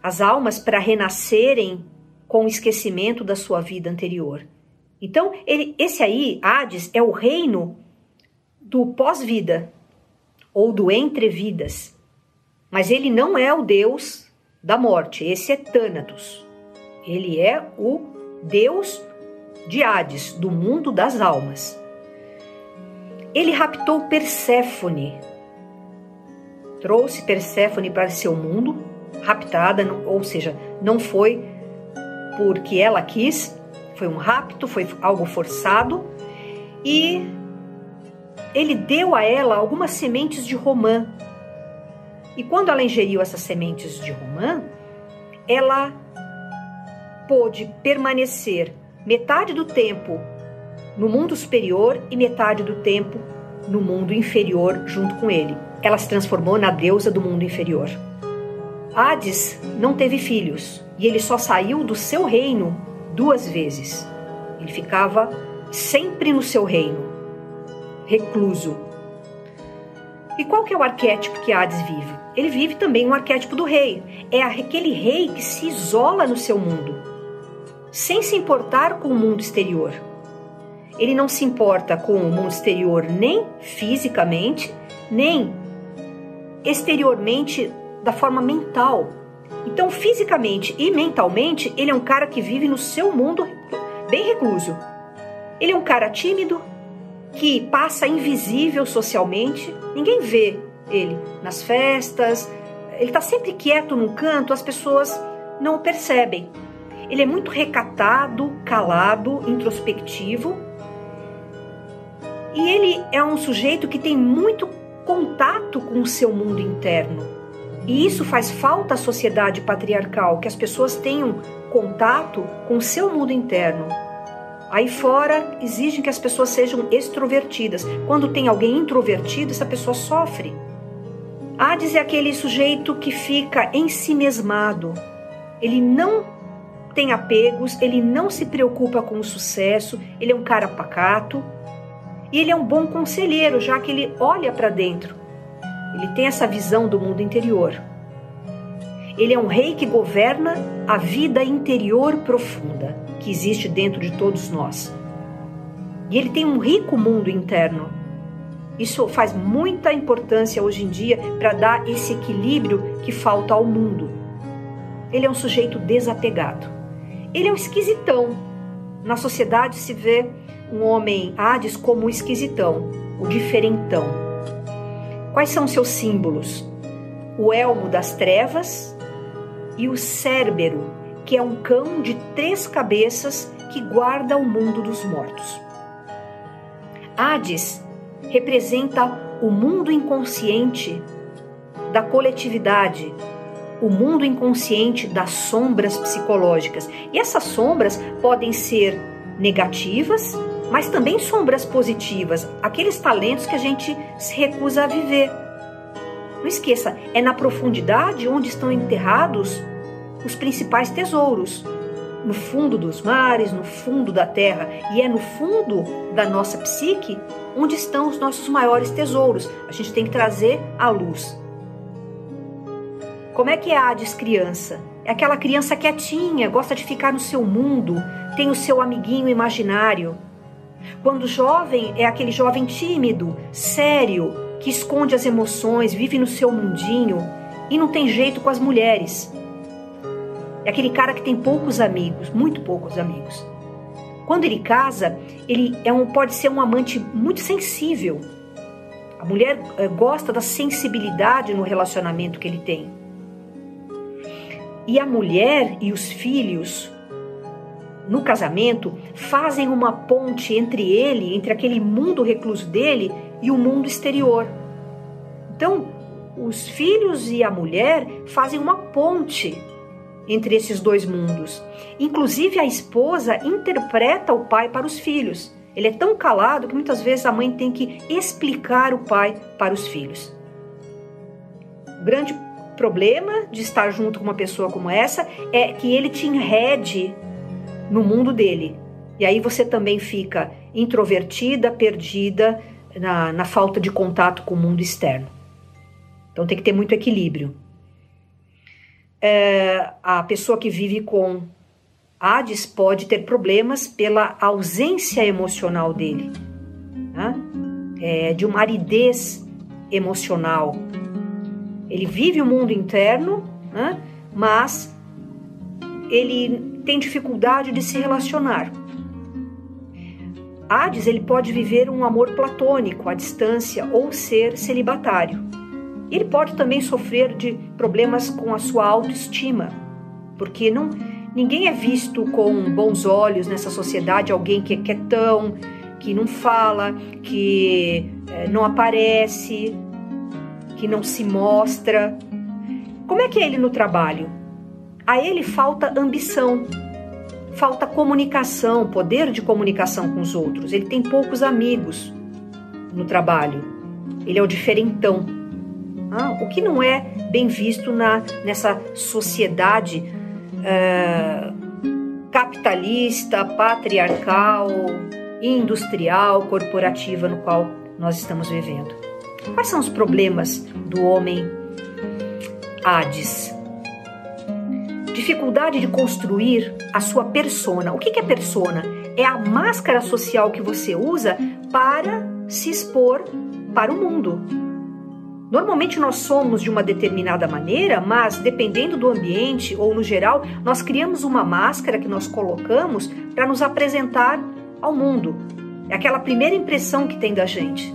Speaker 2: as almas para renascerem com o esquecimento da sua vida anterior. Então, ele, esse aí, Hades, é o reino do pós-vida ou do entre-vidas. Mas ele não é o Deus da morte, esse é Thanatos. Ele é o Deus de Hades, do mundo das almas. Ele raptou Perséfone, trouxe Perséfone para seu mundo raptada, ou seja, não foi porque ela quis, foi um rapto, foi algo forçado, e ele deu a ela algumas sementes de romã. E quando ela ingeriu essas sementes de romã, ela pôde permanecer metade do tempo no mundo superior e metade do tempo no mundo inferior junto com ele. Ela se transformou na deusa do mundo inferior. Hades não teve filhos e ele só saiu do seu reino duas vezes. Ele ficava sempre no seu reino, recluso. E qual que é o arquétipo que Hades vive? Ele vive também um arquétipo do rei. É aquele rei que se isola no seu mundo, sem se importar com o mundo exterior. Ele não se importa com o mundo exterior nem fisicamente, nem exteriormente da forma mental. Então, fisicamente e mentalmente, ele é um cara que vive no seu mundo bem recluso. Ele é um cara tímido, que passa invisível socialmente, ninguém vê ele nas festas, ele está sempre quieto num canto, as pessoas não o percebem. Ele é muito recatado, calado, introspectivo. E ele é um sujeito que tem muito contato com o seu mundo interno. E isso faz falta à sociedade patriarcal, que as pessoas tenham contato com o seu mundo interno. Aí fora exigem que as pessoas sejam extrovertidas. Quando tem alguém introvertido, essa pessoa sofre. Hades é aquele sujeito que fica em si mesmado. Ele não tem apegos, ele não se preocupa com o sucesso, ele é um cara pacato. E ele é um bom conselheiro, já que ele olha para dentro ele tem essa visão do mundo interior. Ele é um rei que governa a vida interior profunda que existe dentro de todos nós. E ele tem um rico mundo interno. Isso faz muita importância hoje em dia para dar esse equilíbrio que falta ao mundo. Ele é um sujeito desapegado. Ele é um esquisitão. Na sociedade se vê um homem Hades como um esquisitão, o diferentão. Quais são seus símbolos? O elmo das trevas e o Cérbero, que é um cão de três cabeças que guarda o mundo dos mortos. Hades representa o mundo inconsciente da coletividade, o mundo inconsciente das sombras psicológicas. E essas sombras podem ser negativas mas também sombras positivas, aqueles talentos que a gente se recusa a viver. Não esqueça, é na profundidade onde estão enterrados os principais tesouros. No fundo dos mares, no fundo da terra, e é no fundo da nossa psique onde estão os nossos maiores tesouros. A gente tem que trazer à luz. Como é que é a Hades criança? É aquela criança quietinha, gosta de ficar no seu mundo, tem o seu amiguinho imaginário. Quando jovem, é aquele jovem tímido, sério, que esconde as emoções, vive no seu mundinho e não tem jeito com as mulheres. É aquele cara que tem poucos amigos, muito poucos amigos. Quando ele casa, ele é um, pode ser um amante muito sensível. A mulher é, gosta da sensibilidade no relacionamento que ele tem. E a mulher e os filhos no casamento fazem uma ponte entre ele, entre aquele mundo recluso dele e o mundo exterior. Então, os filhos e a mulher fazem uma ponte entre esses dois mundos. Inclusive, a esposa interpreta o pai para os filhos. Ele é tão calado que muitas vezes a mãe tem que explicar o pai para os filhos. O grande problema de estar junto com uma pessoa como essa é que ele te enrede no mundo dele. E aí você também fica introvertida, perdida na, na falta de contato com o mundo externo. Então tem que ter muito equilíbrio. É, a pessoa que vive com Hades pode ter problemas pela ausência emocional dele, né? é, de uma aridez emocional. Ele vive o mundo interno, né? mas ele tem dificuldade de se relacionar. Hades ele pode viver um amor platônico à distância ou ser celibatário. Ele pode também sofrer de problemas com a sua autoestima, porque não ninguém é visto com bons olhos nessa sociedade alguém que é quietão, que não fala, que é, não aparece, que não se mostra. Como é que é ele no trabalho? A ele falta ambição, falta comunicação, poder de comunicação com os outros. Ele tem poucos amigos no trabalho. Ele é o diferentão. Ah, o que não é bem visto na, nessa sociedade uh, capitalista, patriarcal, industrial, corporativa no qual nós estamos vivendo. Quais são os problemas do homem Hades? Dificuldade de construir a sua persona. O que é persona? É a máscara social que você usa para se expor para o mundo. Normalmente nós somos de uma determinada maneira, mas dependendo do ambiente ou no geral, nós criamos uma máscara que nós colocamos para nos apresentar ao mundo. É aquela primeira impressão que tem da gente.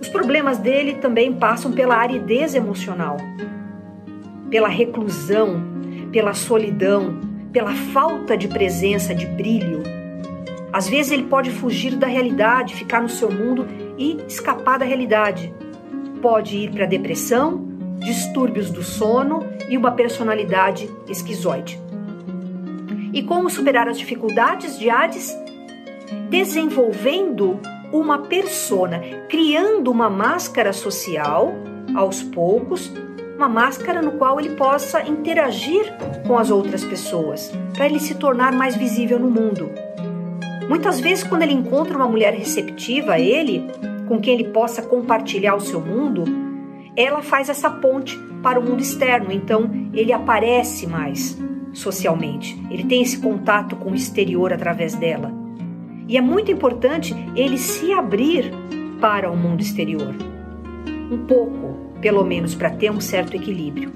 Speaker 2: Os problemas dele também passam pela aridez emocional, pela reclusão, pela solidão, pela falta de presença, de brilho. Às vezes ele pode fugir da realidade, ficar no seu mundo e escapar da realidade. Pode ir para depressão, distúrbios do sono e uma personalidade esquizoide. E como superar as dificuldades de Hades? Desenvolvendo uma persona, criando uma máscara social aos poucos uma máscara no qual ele possa interagir com as outras pessoas, para ele se tornar mais visível no mundo. Muitas vezes, quando ele encontra uma mulher receptiva a ele, com quem ele possa compartilhar o seu mundo, ela faz essa ponte para o mundo externo, então ele aparece mais socialmente. Ele tem esse contato com o exterior através dela. E é muito importante ele se abrir para o mundo exterior. Um pouco, pelo menos para ter um certo equilíbrio.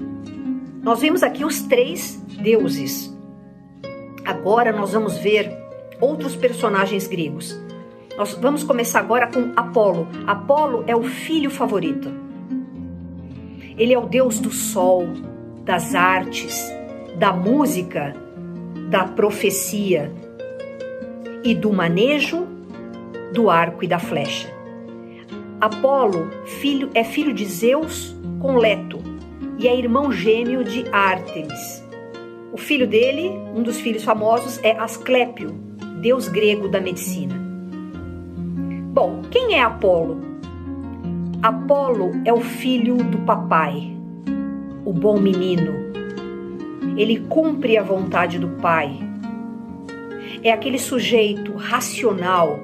Speaker 2: Nós vimos aqui os três deuses. Agora nós vamos ver outros personagens gregos. Nós vamos começar agora com Apolo. Apolo é o filho favorito. Ele é o deus do sol, das artes, da música, da profecia e do manejo do arco e da flecha. Apolo filho, é filho de Zeus com Leto e é irmão gêmeo de Ártemis. O filho dele, um dos filhos famosos, é Asclépio, deus grego da medicina. Bom, quem é Apolo? Apolo é o filho do papai, o bom menino. Ele cumpre a vontade do pai. É aquele sujeito racional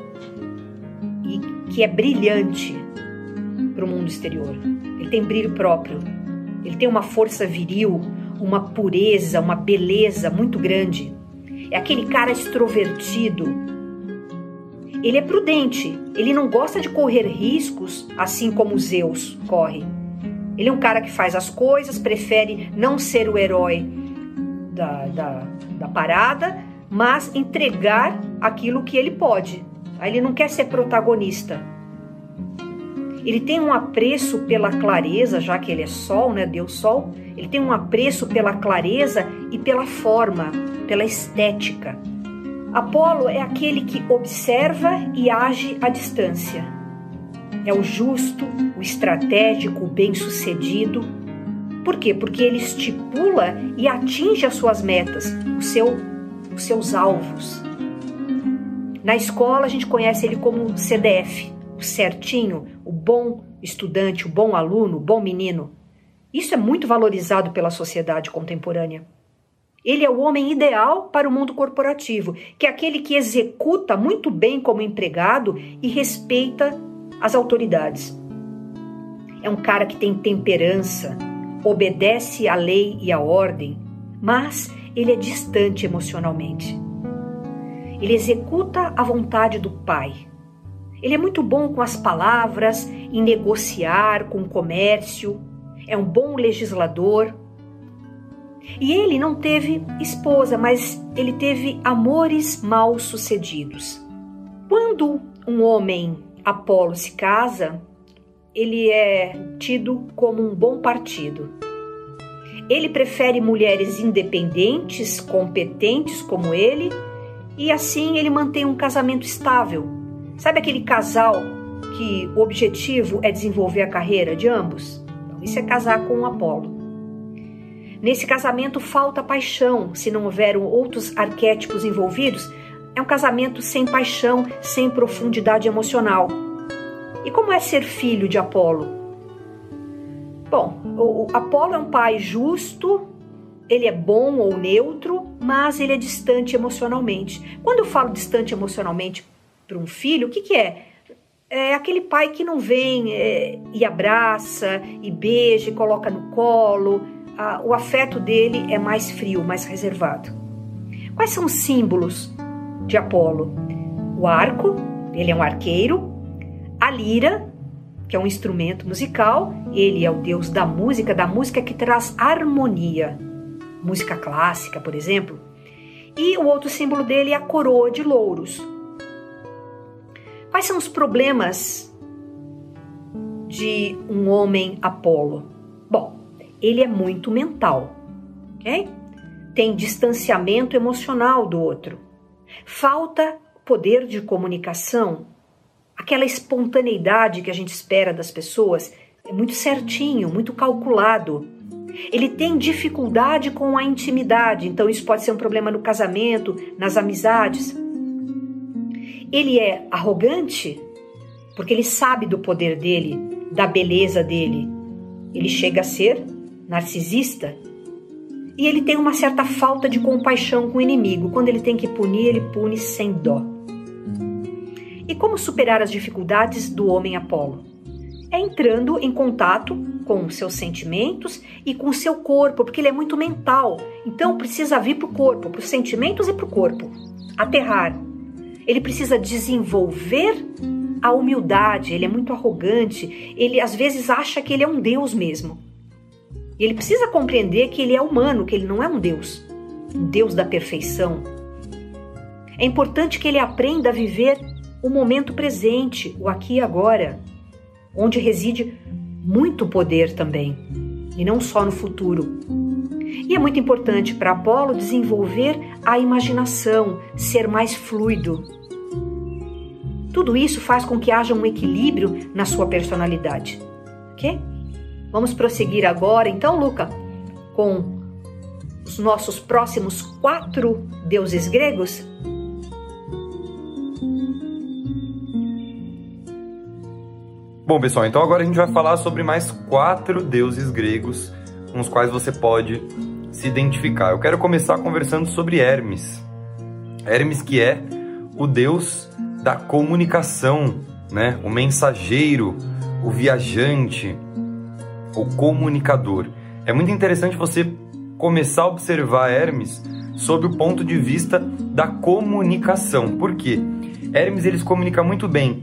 Speaker 2: e que é brilhante para o mundo exterior. Ele tem brilho próprio. Ele tem uma força viril, uma pureza, uma beleza muito grande. É aquele cara extrovertido. Ele é prudente, ele não gosta de correr riscos assim como Zeus corre. Ele é um cara que faz as coisas, prefere não ser o herói da, da, da parada, mas entregar aquilo que ele pode. Ele não quer ser protagonista. Ele tem um apreço pela clareza, já que ele é sol, né? Deus sol. Ele tem um apreço pela clareza e pela forma, pela estética. Apolo é aquele que observa e age à distância. É o justo, o estratégico, o bem-sucedido. Por quê? Porque ele estipula e atinge as suas metas, seu, os seus alvos. Na escola a gente conhece ele como CDF, certinho, o bom estudante, o bom aluno, o bom menino. Isso é muito valorizado pela sociedade contemporânea. Ele é o homem ideal para o mundo corporativo, que é aquele que executa muito bem como empregado e respeita as autoridades. É um cara que tem temperança, obedece à lei e à ordem, mas ele é distante emocionalmente. Ele executa a vontade do pai, ele é muito bom com as palavras, em negociar, com o comércio, é um bom legislador. E ele não teve esposa, mas ele teve amores mal sucedidos. Quando um homem Apolo se casa, ele é tido como um bom partido. Ele prefere mulheres independentes, competentes como ele, e assim ele mantém um casamento estável, Sabe aquele casal que o objetivo é desenvolver a carreira de ambos? Então, isso é casar com o Apolo. Nesse casamento falta paixão, se não houver outros arquétipos envolvidos, é um casamento sem paixão, sem profundidade emocional. E como é ser filho de Apolo? Bom, o Apolo é um pai justo, ele é bom ou neutro, mas ele é distante emocionalmente. Quando eu falo distante emocionalmente, para um filho, o que, que é? É aquele pai que não vem é, e abraça, e beija, e coloca no colo. O afeto dele é mais frio, mais reservado. Quais são os símbolos de Apolo? O arco, ele é um arqueiro. A lira, que é um instrumento musical, ele é o deus da música, da música que traz harmonia. Música clássica, por exemplo. E o outro símbolo dele é a coroa de louros, Quais são os problemas de um homem Apolo? Bom, ele é muito mental, ok? Tem distanciamento emocional do outro. Falta poder de comunicação, aquela espontaneidade que a gente espera das pessoas. É muito certinho, muito calculado. Ele tem dificuldade com a intimidade, então isso pode ser um problema no casamento, nas amizades. Ele é arrogante porque ele sabe do poder dele, da beleza dele. Ele chega a ser narcisista e ele tem uma certa falta de compaixão com o inimigo. Quando ele tem que punir, ele pune sem dó. E como superar as dificuldades do homem Apolo? É entrando em contato com seus sentimentos e com seu corpo, porque ele é muito mental. Então precisa vir para o corpo, para os sentimentos e para o corpo. Aterrar, ele precisa desenvolver a humildade, ele é muito arrogante, ele às vezes acha que ele é um Deus mesmo. E ele precisa compreender que ele é humano, que ele não é um Deus, um Deus da perfeição. É importante que ele aprenda a viver o momento presente, o aqui e agora, onde reside muito poder também, e não só no futuro. E é muito importante para Apolo desenvolver a imaginação, ser mais fluido. Tudo isso faz com que haja um equilíbrio na sua personalidade. Ok? Vamos prosseguir agora, então, Luca, com os nossos próximos quatro deuses gregos?
Speaker 1: Bom, pessoal, então agora a gente vai falar sobre mais quatro deuses gregos com os quais você pode se identificar. Eu quero começar conversando sobre Hermes. Hermes que é o deus da comunicação, né? O mensageiro, o viajante, o comunicador. É muito interessante você começar a observar Hermes sob o ponto de vista da comunicação. Por quê? Hermes ele se comunica muito bem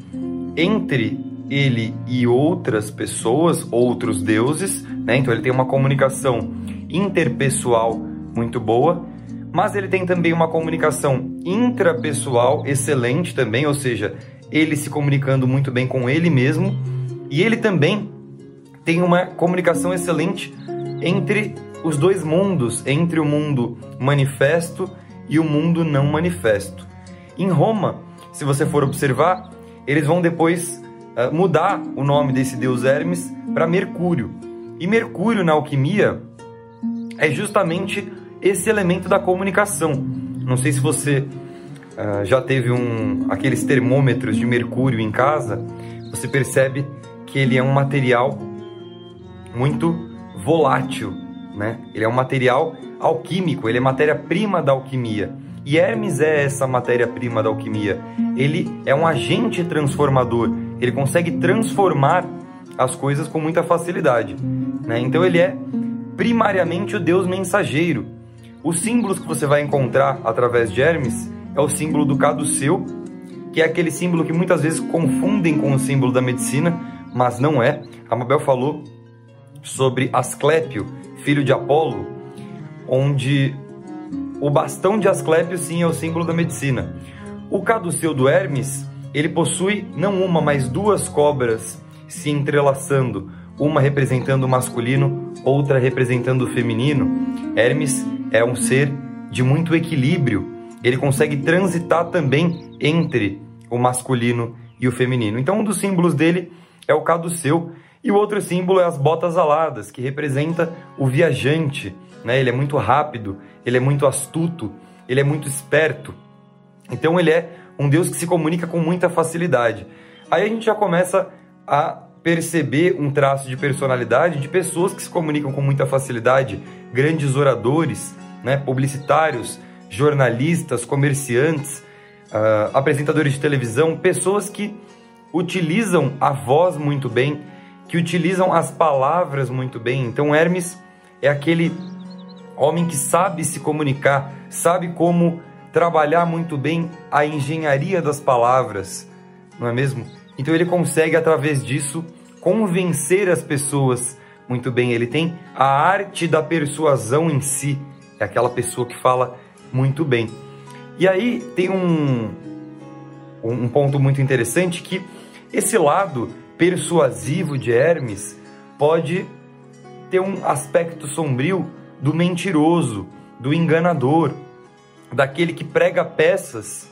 Speaker 1: entre ele e outras pessoas, outros deuses, né? Então ele tem uma comunicação interpessoal muito boa, mas ele tem também uma comunicação intrapessoal excelente também, ou seja, ele se comunicando muito bem com ele mesmo, e ele também tem uma comunicação excelente entre os dois mundos, entre o mundo manifesto e o mundo não manifesto. Em Roma, se você for observar, eles vão depois uh, mudar o nome desse deus Hermes para Mercúrio. E Mercúrio na alquimia é justamente esse elemento da comunicação. Não sei se você uh, já teve um aqueles termômetros de mercúrio em casa, você percebe que ele é um material muito volátil, né? Ele é um material alquímico, ele é matéria-prima da alquimia. E Hermes é essa matéria-prima da alquimia. Ele é um agente transformador. Ele consegue transformar as coisas com muita facilidade. Né? Então ele é primariamente o Deus mensageiro. Os símbolos que você vai encontrar através de Hermes é o símbolo do caduceu, que é aquele símbolo que muitas vezes confundem com o símbolo da medicina, mas não é. A Mabel falou sobre Asclépio, filho de Apolo, onde o bastão de Asclépio sim é o símbolo da medicina. O caduceu do Hermes, ele possui não uma, mas duas cobras se entrelaçando, uma representando o masculino, outra representando o feminino. Hermes é um ser de muito equilíbrio. Ele consegue transitar também entre o masculino e o feminino. Então, um dos símbolos dele é o caduceu, e o outro símbolo é as botas aladas, que representa o viajante. Né? Ele é muito rápido, ele é muito astuto, ele é muito esperto. Então ele é um Deus que se comunica com muita facilidade. Aí a gente já começa a perceber um traço de personalidade de pessoas que se comunicam com muita facilidade, grandes oradores, né, publicitários, jornalistas, comerciantes, uh, apresentadores de televisão, pessoas que utilizam a voz muito bem, que utilizam as palavras muito bem. Então, Hermes é aquele homem que sabe se comunicar, sabe como trabalhar muito bem a engenharia das palavras, não é mesmo? Então, ele consegue, através disso, convencer as pessoas muito bem. Ele tem a arte da persuasão em si, é aquela pessoa que fala muito bem. E aí tem um, um ponto muito interessante que esse lado persuasivo de Hermes pode ter um aspecto sombrio do mentiroso, do enganador, daquele que prega peças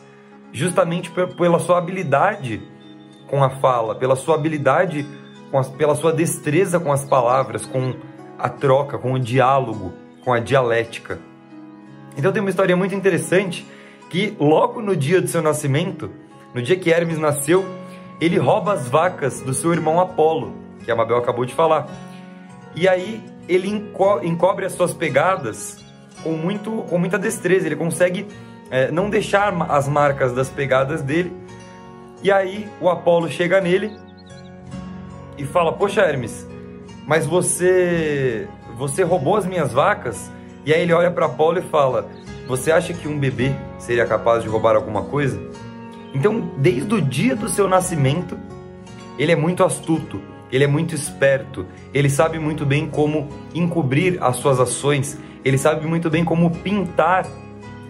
Speaker 1: justamente pela sua habilidade com a fala, pela sua habilidade, as, pela sua destreza com as palavras, com a troca, com o diálogo, com a dialética. Então tem uma história muito interessante que logo no dia do seu nascimento, no dia que Hermes nasceu, ele rouba as vacas do seu irmão Apolo, que a Mabel acabou de falar. E aí ele enco encobre as suas pegadas com, muito, com muita destreza, ele consegue é, não deixar as marcas das pegadas dele. E aí o Apolo chega nele e fala: Poxa, Hermes, mas você você roubou as minhas vacas? E aí ele olha para Apolo e fala: Você acha que um bebê seria capaz de roubar alguma coisa? Então, desde o dia do seu nascimento, ele é muito astuto, ele é muito esperto, ele sabe muito bem como encobrir as suas ações, ele sabe muito bem como pintar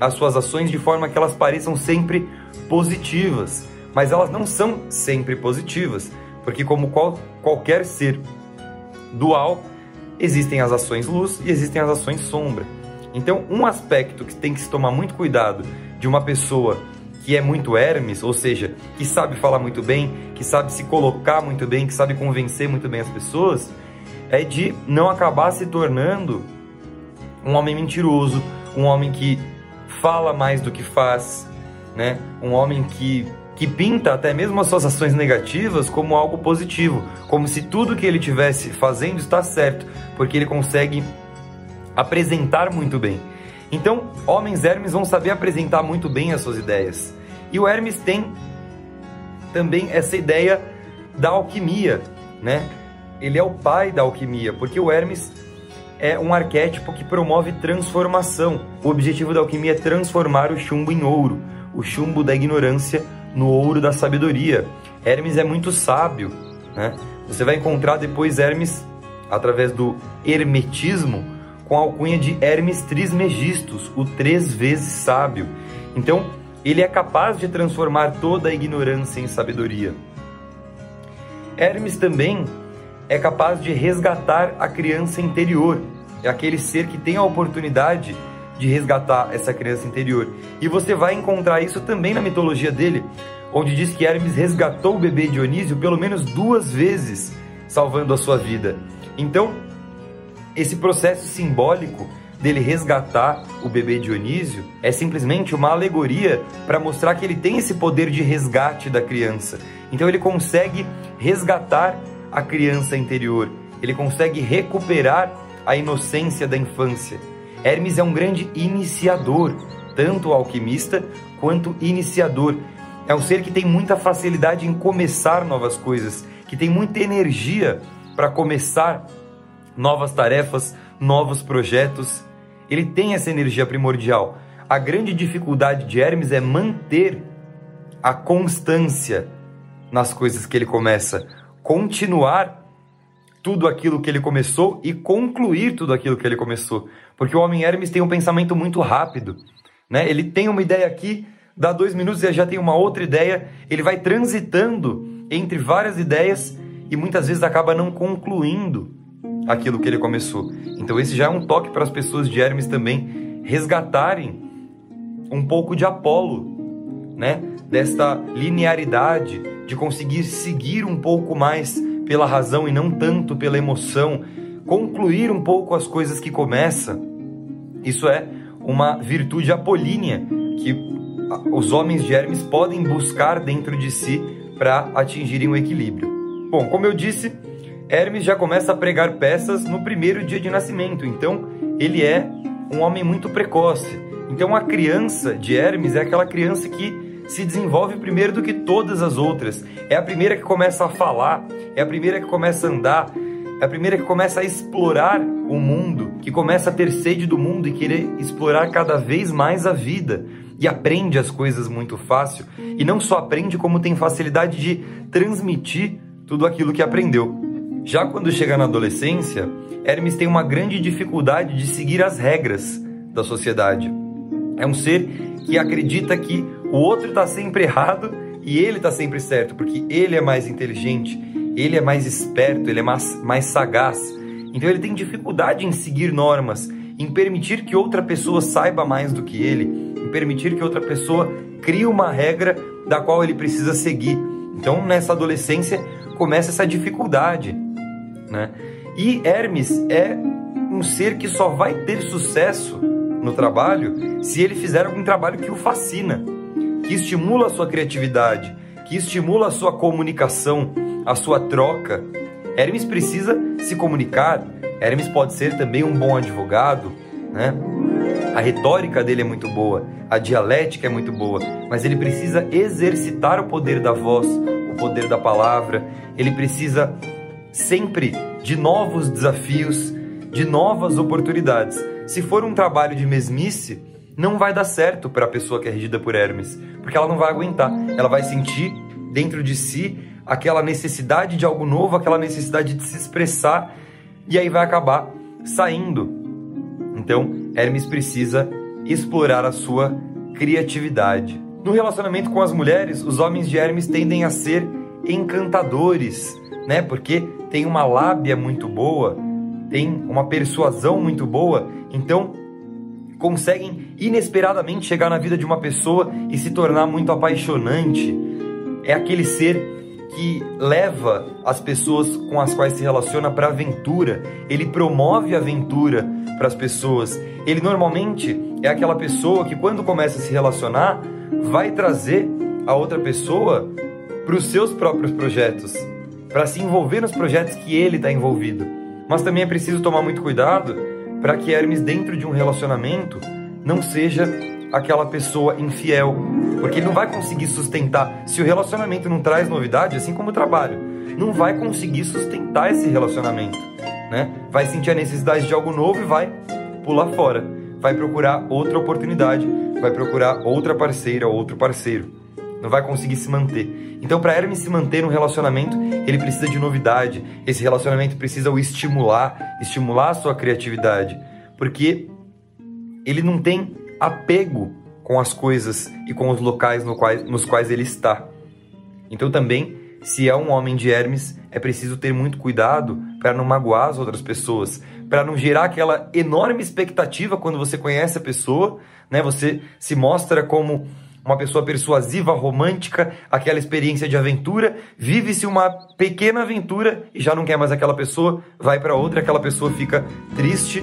Speaker 1: as suas ações de forma que elas pareçam sempre positivas. Mas elas não são sempre positivas, porque, como qual, qualquer ser dual, existem as ações luz e existem as ações sombra. Então, um aspecto que tem que se tomar muito cuidado de uma pessoa que é muito Hermes, ou seja, que sabe falar muito bem, que sabe se colocar muito bem, que sabe convencer muito bem as pessoas, é de não acabar se tornando um homem mentiroso, um homem que fala mais do que faz, né? Um homem que, que pinta até mesmo as suas ações negativas como algo positivo, como se tudo que ele tivesse fazendo está certo, porque ele consegue apresentar muito bem. Então, homens Hermes vão saber apresentar muito bem as suas ideias. E o Hermes tem também essa ideia da alquimia, né? Ele é o pai da alquimia, porque o Hermes é um arquétipo que promove transformação. O objetivo da alquimia é transformar o chumbo em ouro, o chumbo da ignorância no ouro da sabedoria. Hermes é muito sábio, né? Você vai encontrar depois Hermes através do hermetismo com a alcunha de Hermes Trismegistus, o três vezes sábio. Então, ele é capaz de transformar toda a ignorância em sabedoria. Hermes também é capaz de resgatar a criança interior, é aquele ser que tem a oportunidade de resgatar essa criança interior. E você vai encontrar isso também na mitologia dele, onde diz que Hermes resgatou o bebê Dionísio pelo menos duas vezes, salvando a sua vida. Então, esse processo simbólico dele resgatar o bebê Dionísio é simplesmente uma alegoria para mostrar que ele tem esse poder de resgate da criança. Então ele consegue resgatar a criança interior, ele consegue recuperar a inocência da infância. Hermes é um grande iniciador, tanto alquimista quanto iniciador. É um ser que tem muita facilidade em começar novas coisas, que tem muita energia para começar novas tarefas, novos projetos. Ele tem essa energia primordial. A grande dificuldade de Hermes é manter a constância nas coisas que ele começa, continuar tudo aquilo que ele começou e concluir tudo aquilo que ele começou. Porque o homem Hermes tem um pensamento muito rápido. Né? Ele tem uma ideia aqui, dá dois minutos e já tem uma outra ideia. Ele vai transitando entre várias ideias e muitas vezes acaba não concluindo aquilo que ele começou. Então, esse já é um toque para as pessoas de Hermes também resgatarem um pouco de Apolo, né? Desta linearidade, de conseguir seguir um pouco mais pela razão e não tanto pela emoção, concluir um pouco as coisas que começa. Isso é uma virtude apolínea que os homens de Hermes podem buscar dentro de si para atingirem o equilíbrio. Bom, como eu disse, Hermes já começa a pregar peças no primeiro dia de nascimento, então ele é um homem muito precoce. Então a criança de Hermes é aquela criança que se desenvolve primeiro do que todas as outras. É a primeira que começa a falar, é a primeira que começa a andar, é a primeira que começa a explorar o mundo, que começa a ter sede do mundo e querer explorar cada vez mais a vida. E aprende as coisas muito fácil. E não só aprende, como tem facilidade de transmitir tudo aquilo que aprendeu. Já quando chega na adolescência, Hermes tem uma grande dificuldade de seguir as regras da sociedade. É um ser que acredita que o outro está sempre errado e ele está sempre certo, porque ele é mais inteligente, ele é mais esperto, ele é mais, mais sagaz. Então ele tem dificuldade em seguir normas, em permitir que outra pessoa saiba mais do que ele, em permitir que outra pessoa crie uma regra da qual ele precisa seguir. Então nessa adolescência começa essa dificuldade, né? E Hermes é um ser que só vai ter sucesso no trabalho se ele fizer algum trabalho que o fascina que estimula a sua criatividade, que estimula a sua comunicação, a sua troca. Hermes precisa se comunicar. Hermes pode ser também um bom advogado, né? A retórica dele é muito boa, a dialética é muito boa, mas ele precisa exercitar o poder da voz, o poder da palavra. Ele precisa sempre de novos desafios, de novas oportunidades. Se for um trabalho de mesmice, não vai dar certo para a pessoa que é regida por Hermes, porque ela não vai aguentar. Ela vai sentir dentro de si aquela necessidade de algo novo, aquela necessidade de se expressar, e aí vai acabar saindo. Então, Hermes precisa explorar a sua criatividade. No relacionamento com as mulheres, os homens de Hermes tendem a ser encantadores, né? Porque tem uma lábia muito boa, tem uma persuasão muito boa, então conseguem inesperadamente chegar na vida de uma pessoa e se tornar muito apaixonante. É aquele ser que leva as pessoas com as quais se relaciona para aventura. Ele promove aventura para as pessoas. Ele normalmente é aquela pessoa que quando começa a se relacionar vai trazer a outra pessoa para os seus próprios projetos, para se envolver nos projetos que ele está envolvido. Mas também é preciso tomar muito cuidado para que Hermes, dentro de um relacionamento, não seja aquela pessoa infiel, porque ele não vai conseguir sustentar. Se o relacionamento não traz novidade, assim como o trabalho, não vai conseguir sustentar esse relacionamento, né? Vai sentir a necessidade de algo novo e vai pular fora, vai procurar outra oportunidade, vai procurar outra parceira, outro parceiro. Não vai conseguir se manter. Então, para Hermes se manter no relacionamento, ele precisa de novidade. Esse relacionamento precisa o estimular, estimular a sua criatividade, porque ele não tem apego com as coisas e com os locais no quais, nos quais ele está. Então também, se é um homem de Hermes, é preciso ter muito cuidado para não magoar as outras pessoas, para não gerar aquela enorme expectativa quando você conhece a pessoa, né? Você se mostra como uma pessoa persuasiva, romântica, aquela experiência de aventura, vive-se uma pequena aventura e já não quer mais aquela pessoa, vai para outra, aquela pessoa fica triste,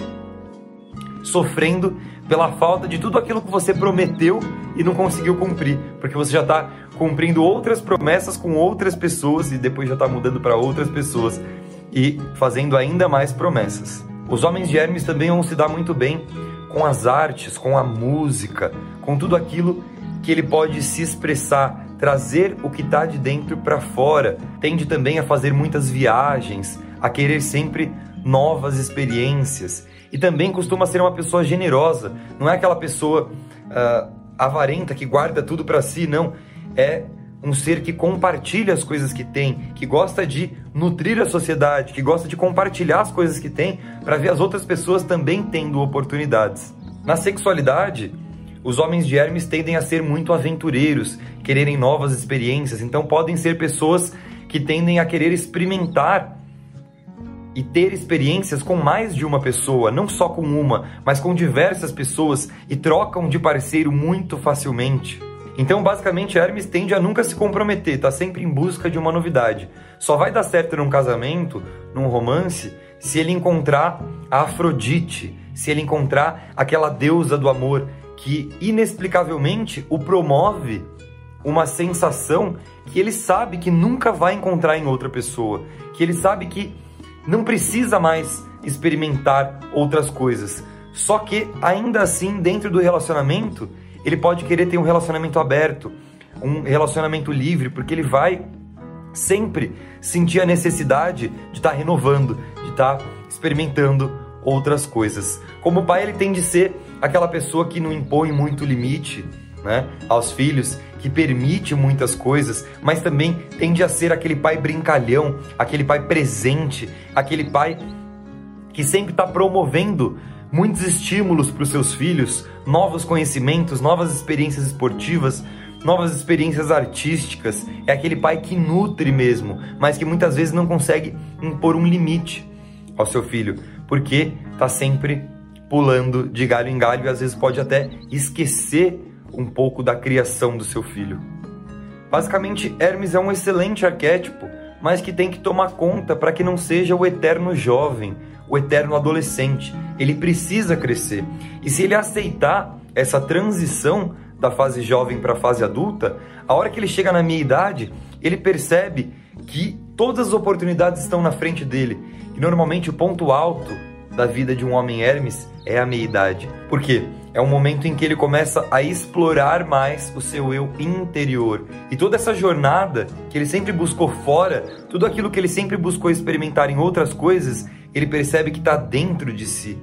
Speaker 1: sofrendo pela falta de tudo aquilo que você prometeu e não conseguiu cumprir, porque você já está cumprindo outras promessas com outras pessoas e depois já está mudando para outras pessoas e fazendo ainda mais promessas. Os homens de Hermes também vão se dar muito bem com as artes, com a música, com tudo aquilo que ele pode se expressar, trazer o que está de dentro para fora. Tende também a fazer muitas viagens, a querer sempre novas experiências e também costuma ser uma pessoa generosa. Não é aquela pessoa uh, avarenta que guarda tudo para si, não. É um ser que compartilha as coisas que tem, que gosta de nutrir a sociedade, que gosta de compartilhar as coisas que tem para ver as outras pessoas também tendo oportunidades. Na sexualidade, os homens de Hermes tendem a ser muito aventureiros, quererem novas experiências, então podem ser pessoas que tendem a querer experimentar e ter experiências com mais de uma pessoa, não só com uma, mas com diversas pessoas e trocam de parceiro muito facilmente. Então, basicamente, Hermes tende a nunca se comprometer, está sempre em busca de uma novidade. Só vai dar certo num casamento, num romance, se ele encontrar a Afrodite, se ele encontrar aquela deusa do amor que inexplicavelmente o promove uma sensação que ele sabe que nunca vai encontrar em outra pessoa, que ele sabe que não precisa mais experimentar outras coisas. Só que ainda assim, dentro do relacionamento, ele pode querer ter um relacionamento aberto, um relacionamento livre, porque ele vai sempre sentir a necessidade de estar tá renovando, de estar tá experimentando outras coisas. Como pai, ele tem de ser aquela pessoa que não impõe muito limite, né, aos filhos, que permite muitas coisas, mas também tende a ser aquele pai brincalhão, aquele pai presente, aquele pai que sempre está promovendo muitos estímulos para os seus filhos, novos conhecimentos, novas experiências esportivas, novas experiências artísticas. É aquele pai que nutre mesmo, mas que muitas vezes não consegue impor um limite ao seu filho, porque está sempre pulando de galho em galho e às vezes pode até esquecer um pouco da criação do seu filho. Basicamente, Hermes é um excelente arquétipo, mas que tem que tomar conta para que não seja o eterno jovem, o eterno adolescente. Ele precisa crescer. E se ele aceitar essa transição da fase jovem para a fase adulta, a hora que ele chega na minha idade, ele percebe que todas as oportunidades estão na frente dele. E normalmente o ponto alto da vida de um homem Hermes é a meia-idade. Por quê? É um momento em que ele começa a explorar mais o seu eu interior. E toda essa jornada que ele sempre buscou fora, tudo aquilo que ele sempre buscou experimentar em outras coisas, ele percebe que está dentro de si.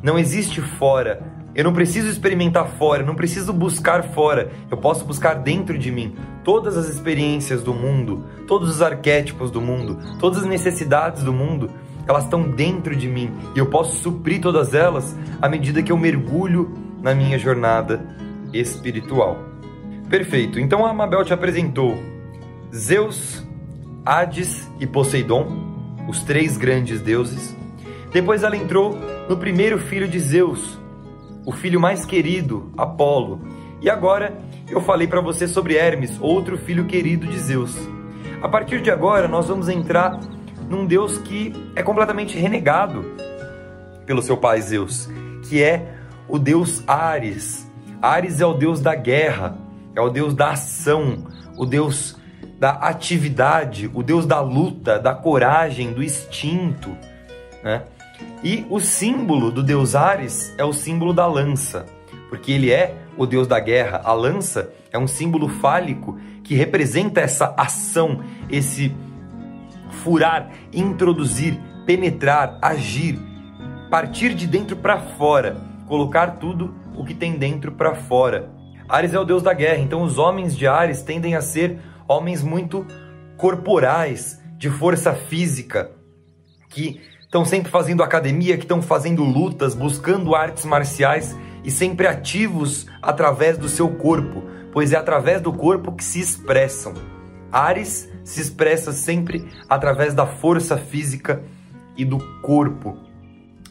Speaker 1: Não existe fora. Eu não preciso experimentar fora, não preciso buscar fora. Eu posso buscar dentro de mim todas as experiências do mundo, todos os arquétipos do mundo, todas as necessidades do mundo elas estão dentro de mim e eu posso suprir todas elas à medida que eu mergulho na minha jornada espiritual. Perfeito, então a Amabel te apresentou Zeus, Hades e Poseidon, os três grandes deuses. Depois ela entrou no primeiro filho de Zeus, o filho mais querido, Apolo. E agora eu falei para você sobre Hermes, outro filho querido de Zeus. A partir de agora nós vamos entrar num Deus que é completamente renegado pelo seu pai Zeus, que é o deus Ares. Ares é o deus da guerra, é o deus da ação, o deus da atividade, o deus da luta, da coragem, do instinto, né? E o símbolo do deus Ares é o símbolo da lança, porque ele é o deus da guerra. A lança é um símbolo fálico que representa essa ação, esse furar, introduzir, penetrar, agir, partir de dentro para fora, colocar tudo o que tem dentro para fora. Ares é o deus da guerra, então os homens de Ares tendem a ser homens muito corporais, de força física, que estão sempre fazendo academia, que estão fazendo lutas, buscando artes marciais e sempre ativos através do seu corpo, pois é através do corpo que se expressam. Ares se expressa sempre através da força física e do corpo.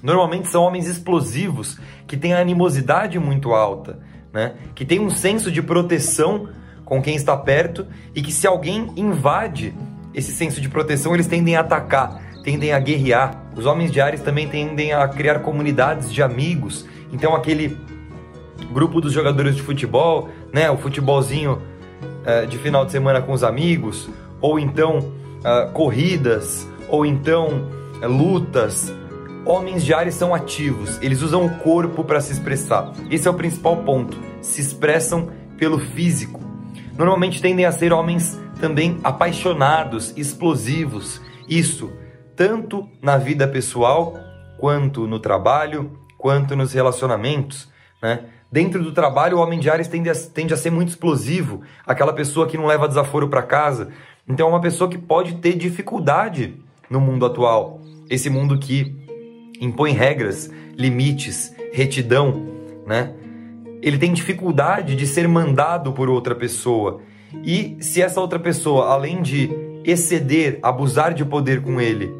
Speaker 1: Normalmente são homens explosivos que têm a animosidade muito alta, né? que têm um senso de proteção com quem está perto e que se alguém invade esse senso de proteção, eles tendem a atacar, tendem a guerrear. Os homens de Ares também tendem a criar comunidades de amigos. Então aquele grupo dos jogadores de futebol, né, o futebolzinho uh, de final de semana com os amigos, ou então uh, corridas, ou então uh, lutas. Homens de Ares são ativos, eles usam o corpo para se expressar. Esse é o principal ponto. Se expressam pelo físico. Normalmente tendem a ser homens também apaixonados, explosivos. Isso tanto na vida pessoal, quanto no trabalho, quanto nos relacionamentos. Né? Dentro do trabalho, o homem de Ares tende a, tende a ser muito explosivo, aquela pessoa que não leva desaforo para casa. Então, é uma pessoa que pode ter dificuldade no mundo atual. Esse mundo que impõe regras, limites, retidão, né? Ele tem dificuldade de ser mandado por outra pessoa. E se essa outra pessoa, além de exceder, abusar de poder com ele,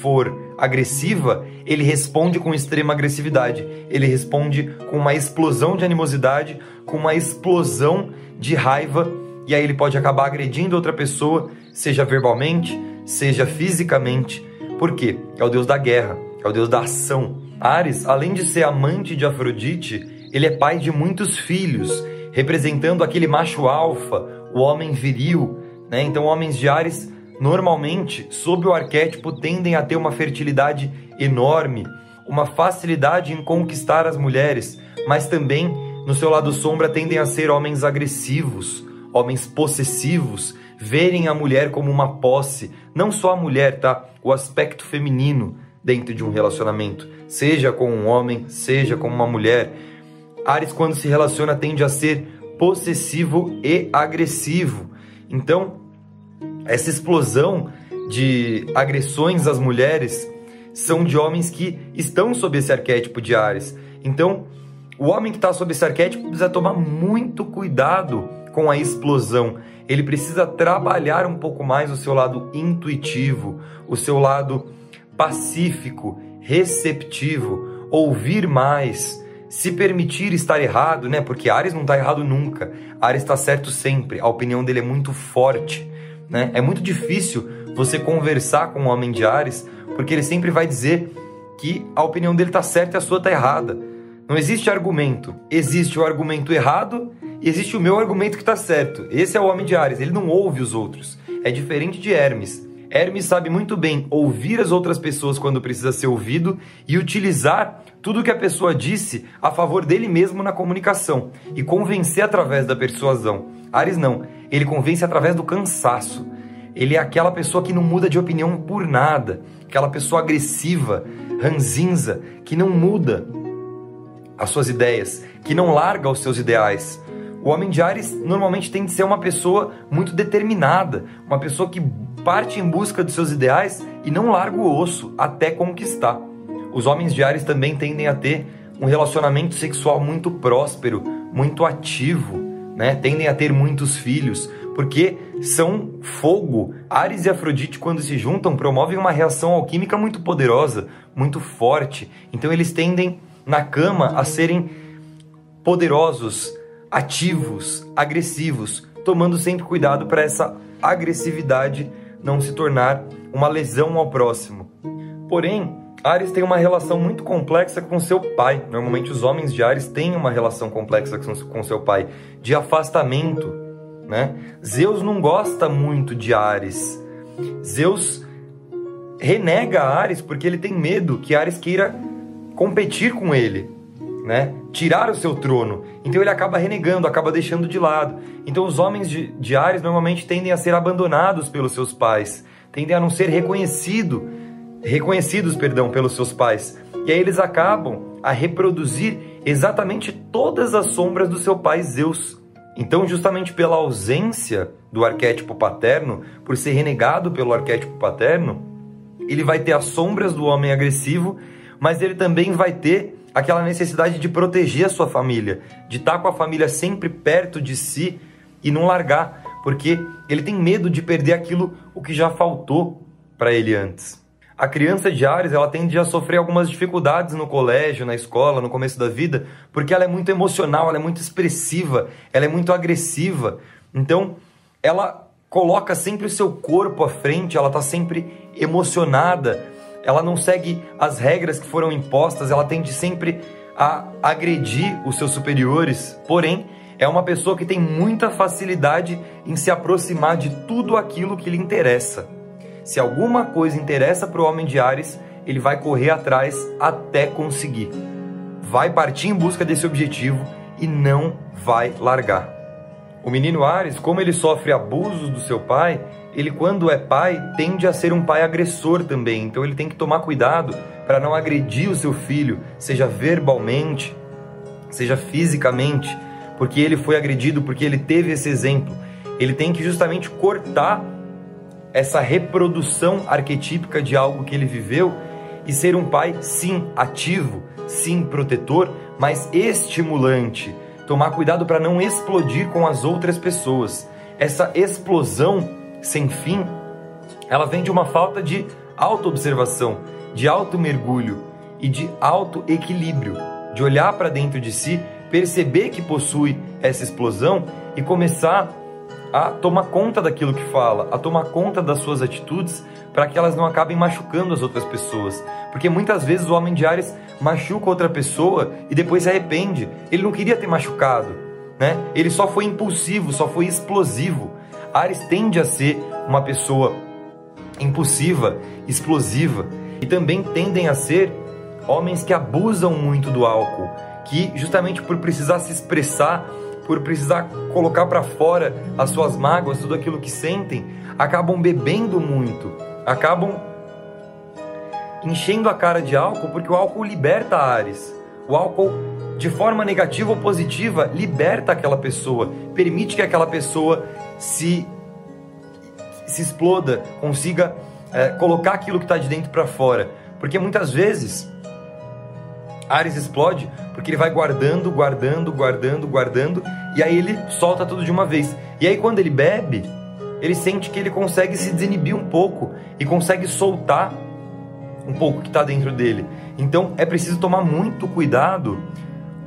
Speaker 1: for agressiva, ele responde com extrema agressividade. Ele responde com uma explosão de animosidade, com uma explosão de raiva, e aí ele pode acabar agredindo outra pessoa, seja verbalmente, seja fisicamente. Por quê? É o deus da guerra, é o deus da ação. Ares, além de ser amante de Afrodite, ele é pai de muitos filhos, representando aquele macho alfa, o homem viril. Né? Então, homens de Ares normalmente, sob o arquétipo, tendem a ter uma fertilidade enorme, uma facilidade em conquistar as mulheres, mas também, no seu lado sombra, tendem a ser homens agressivos, homens possessivos, verem a mulher como uma posse, não só a mulher, tá? O aspecto feminino dentro de um relacionamento, seja com um homem, seja com uma mulher. Ares, quando se relaciona, tende a ser possessivo e agressivo. Então, essa explosão de agressões às mulheres são de homens que estão sob esse arquétipo de Ares. Então, o homem que está sob esse arquétipo precisa tomar muito cuidado com a explosão. Ele precisa trabalhar um pouco mais o seu lado intuitivo, o seu lado pacífico, receptivo, ouvir mais, se permitir estar errado, né? Porque Ares não está errado nunca. Ares está certo sempre. A opinião dele é muito forte. Né? É muito difícil você conversar com um homem de Ares, porque ele sempre vai dizer que a opinião dele está certa e a sua está errada. Não existe argumento. Existe o argumento errado e existe o meu argumento que está certo. Esse é o homem de Ares, ele não ouve os outros. É diferente de Hermes. Hermes sabe muito bem ouvir as outras pessoas quando precisa ser ouvido e utilizar tudo que a pessoa disse a favor dele mesmo na comunicação e convencer através da persuasão. Ares não, ele convence através do cansaço. Ele é aquela pessoa que não muda de opinião por nada, aquela pessoa agressiva, ranzinza, que não muda as suas ideias, que não larga os seus ideais. O homem de Ares normalmente tem de ser uma pessoa muito determinada, uma pessoa que parte em busca dos seus ideais e não larga o osso até conquistar. Os homens de Ares também tendem a ter um relacionamento sexual muito próspero, muito ativo, né? Tendem a ter muitos filhos, porque são fogo. Ares e Afrodite, quando se juntam, promovem uma reação alquímica muito poderosa, muito forte. Então eles tendem na cama a serem poderosos, ativos, agressivos, tomando sempre cuidado para essa agressividade não se tornar uma lesão ao próximo. Porém, Ares tem uma relação muito complexa com seu pai. Normalmente os homens de Ares têm uma relação complexa com seu pai, de afastamento, né? Zeus não gosta muito de Ares. Zeus renega Ares porque ele tem medo que Ares queira competir com ele, né? Tirar o seu trono. Então ele acaba renegando, acaba deixando de lado. Então os homens de, Ares normalmente tendem a ser abandonados pelos seus pais, tendem a não ser reconhecido, reconhecidos, perdão, pelos seus pais. E aí eles acabam a reproduzir exatamente todas as sombras do seu pai Zeus. Então, justamente pela ausência do arquétipo paterno, por ser renegado pelo arquétipo paterno, ele vai ter as sombras do homem agressivo, mas ele também vai ter aquela necessidade de proteger a sua família, de estar com a família sempre perto de si e não largar, porque ele tem medo de perder aquilo o que já faltou para ele antes. A criança de Ares, ela tende a sofrer algumas dificuldades no colégio, na escola, no começo da vida, porque ela é muito emocional, ela é muito expressiva, ela é muito agressiva. Então, ela coloca sempre o seu corpo à frente, ela está sempre emocionada, ela não segue as regras que foram impostas, ela tende sempre a agredir os seus superiores. Porém, é uma pessoa que tem muita facilidade em se aproximar de tudo aquilo que lhe interessa. Se alguma coisa interessa para o homem de Ares, ele vai correr atrás até conseguir. Vai partir em busca desse objetivo e não vai largar. O menino Ares, como ele sofre abusos do seu pai, ele quando é pai tende a ser um pai agressor também. Então ele tem que tomar cuidado para não agredir o seu filho, seja verbalmente, seja fisicamente, porque ele foi agredido, porque ele teve esse exemplo. Ele tem que justamente cortar essa reprodução arquetípica de algo que ele viveu e ser um pai, sim, ativo, sim, protetor, mas estimulante. Tomar cuidado para não explodir com as outras pessoas. Essa explosão sem fim, ela vem de uma falta de autoobservação, de auto-mergulho e de auto-equilíbrio, de olhar para dentro de si, perceber que possui essa explosão e começar a tomar conta daquilo que fala, a tomar conta das suas atitudes para que elas não acabem machucando as outras pessoas. Porque muitas vezes o homem de Ares machuca outra pessoa e depois se arrepende. Ele não queria ter machucado, né? Ele só foi impulsivo, só foi explosivo. Ares tende a ser uma pessoa impulsiva, explosiva e também tendem a ser homens que abusam muito do álcool, que justamente por precisar se expressar por precisar colocar para fora as suas mágoas, tudo aquilo que sentem, acabam bebendo muito, acabam enchendo a cara de álcool, porque o álcool liberta Ares. O álcool, de forma negativa ou positiva, liberta aquela pessoa, permite que aquela pessoa se, se exploda, consiga é, colocar aquilo que está de dentro para fora. Porque muitas vezes Ares explode porque ele vai guardando, guardando, guardando, guardando, e aí ele solta tudo de uma vez. E aí quando ele bebe, ele sente que ele consegue se desinibir um pouco e consegue soltar um pouco que está dentro dele. Então é preciso tomar muito cuidado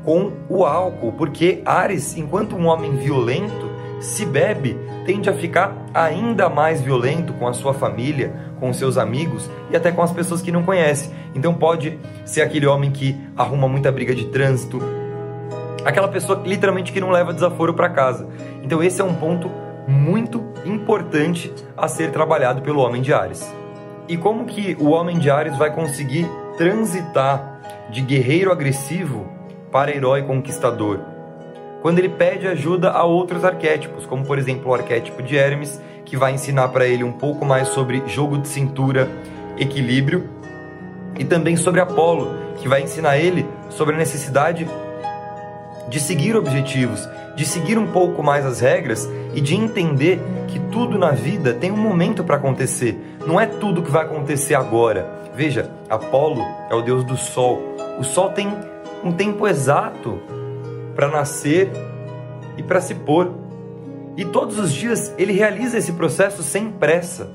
Speaker 1: com o álcool, porque Ares, enquanto um homem violento, se bebe, tende a ficar ainda mais violento com a sua família, com seus amigos e até com as pessoas que não conhece. Então pode ser aquele homem que arruma muita briga de trânsito, aquela pessoa literalmente que não leva desaforo para casa. Então esse é um ponto muito importante a ser trabalhado pelo homem de Ares. E como que o homem de Ares vai conseguir transitar de guerreiro agressivo para herói conquistador? Quando ele pede ajuda a outros arquétipos, como por exemplo o arquétipo de Hermes, que vai ensinar para ele um pouco mais sobre jogo de cintura, equilíbrio, e também sobre Apolo, que vai ensinar ele sobre a necessidade de seguir objetivos, de seguir um pouco mais as regras e de entender que tudo na vida tem um momento para acontecer. Não é tudo que vai acontecer agora. Veja, Apolo é o deus do sol. O sol tem um tempo exato para nascer e para se pôr. E todos os dias ele realiza esse processo sem pressa.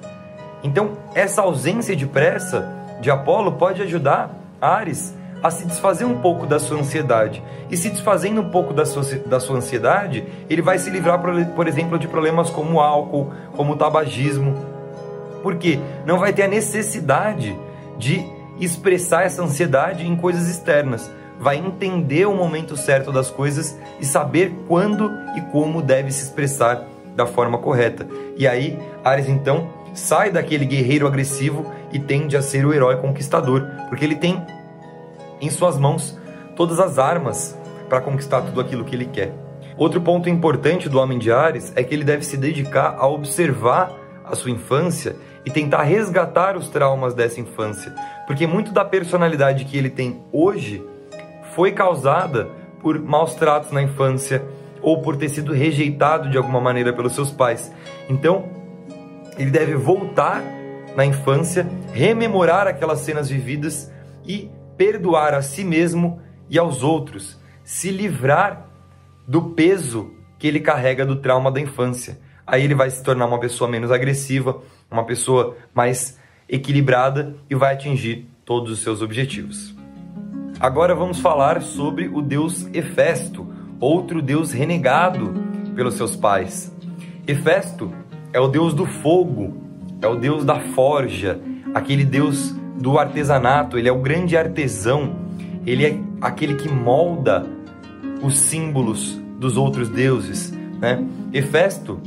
Speaker 1: Então, essa ausência de pressa de Apolo pode ajudar Ares a se desfazer um pouco da sua ansiedade. E se desfazendo um pouco da sua, da sua ansiedade, ele vai se livrar, por exemplo, de problemas como álcool, como tabagismo. Porque não vai ter a necessidade de expressar essa ansiedade em coisas externas vai entender o momento certo das coisas e saber quando e como deve se expressar da forma correta. E aí, Ares então sai daquele guerreiro agressivo e tende a ser o herói conquistador, porque ele tem em suas mãos todas as armas para conquistar tudo aquilo que ele quer. Outro ponto importante do homem de Ares é que ele deve se dedicar a observar a sua infância e tentar resgatar os traumas dessa infância, porque muito da personalidade que ele tem hoje foi causada por maus tratos na infância ou por ter sido rejeitado de alguma maneira pelos seus pais. Então, ele deve voltar na infância, rememorar aquelas cenas vividas e perdoar a si mesmo e aos outros, se livrar do peso que ele carrega do trauma da infância. Aí ele vai se tornar uma pessoa menos agressiva, uma pessoa mais equilibrada e vai atingir todos os seus objetivos. Agora vamos falar sobre o deus Hefesto, outro deus renegado pelos seus pais. Hefesto é o deus do fogo, é o deus da forja, aquele deus do artesanato, ele é o grande artesão, ele é aquele que molda os símbolos dos outros deuses, né? Hefesto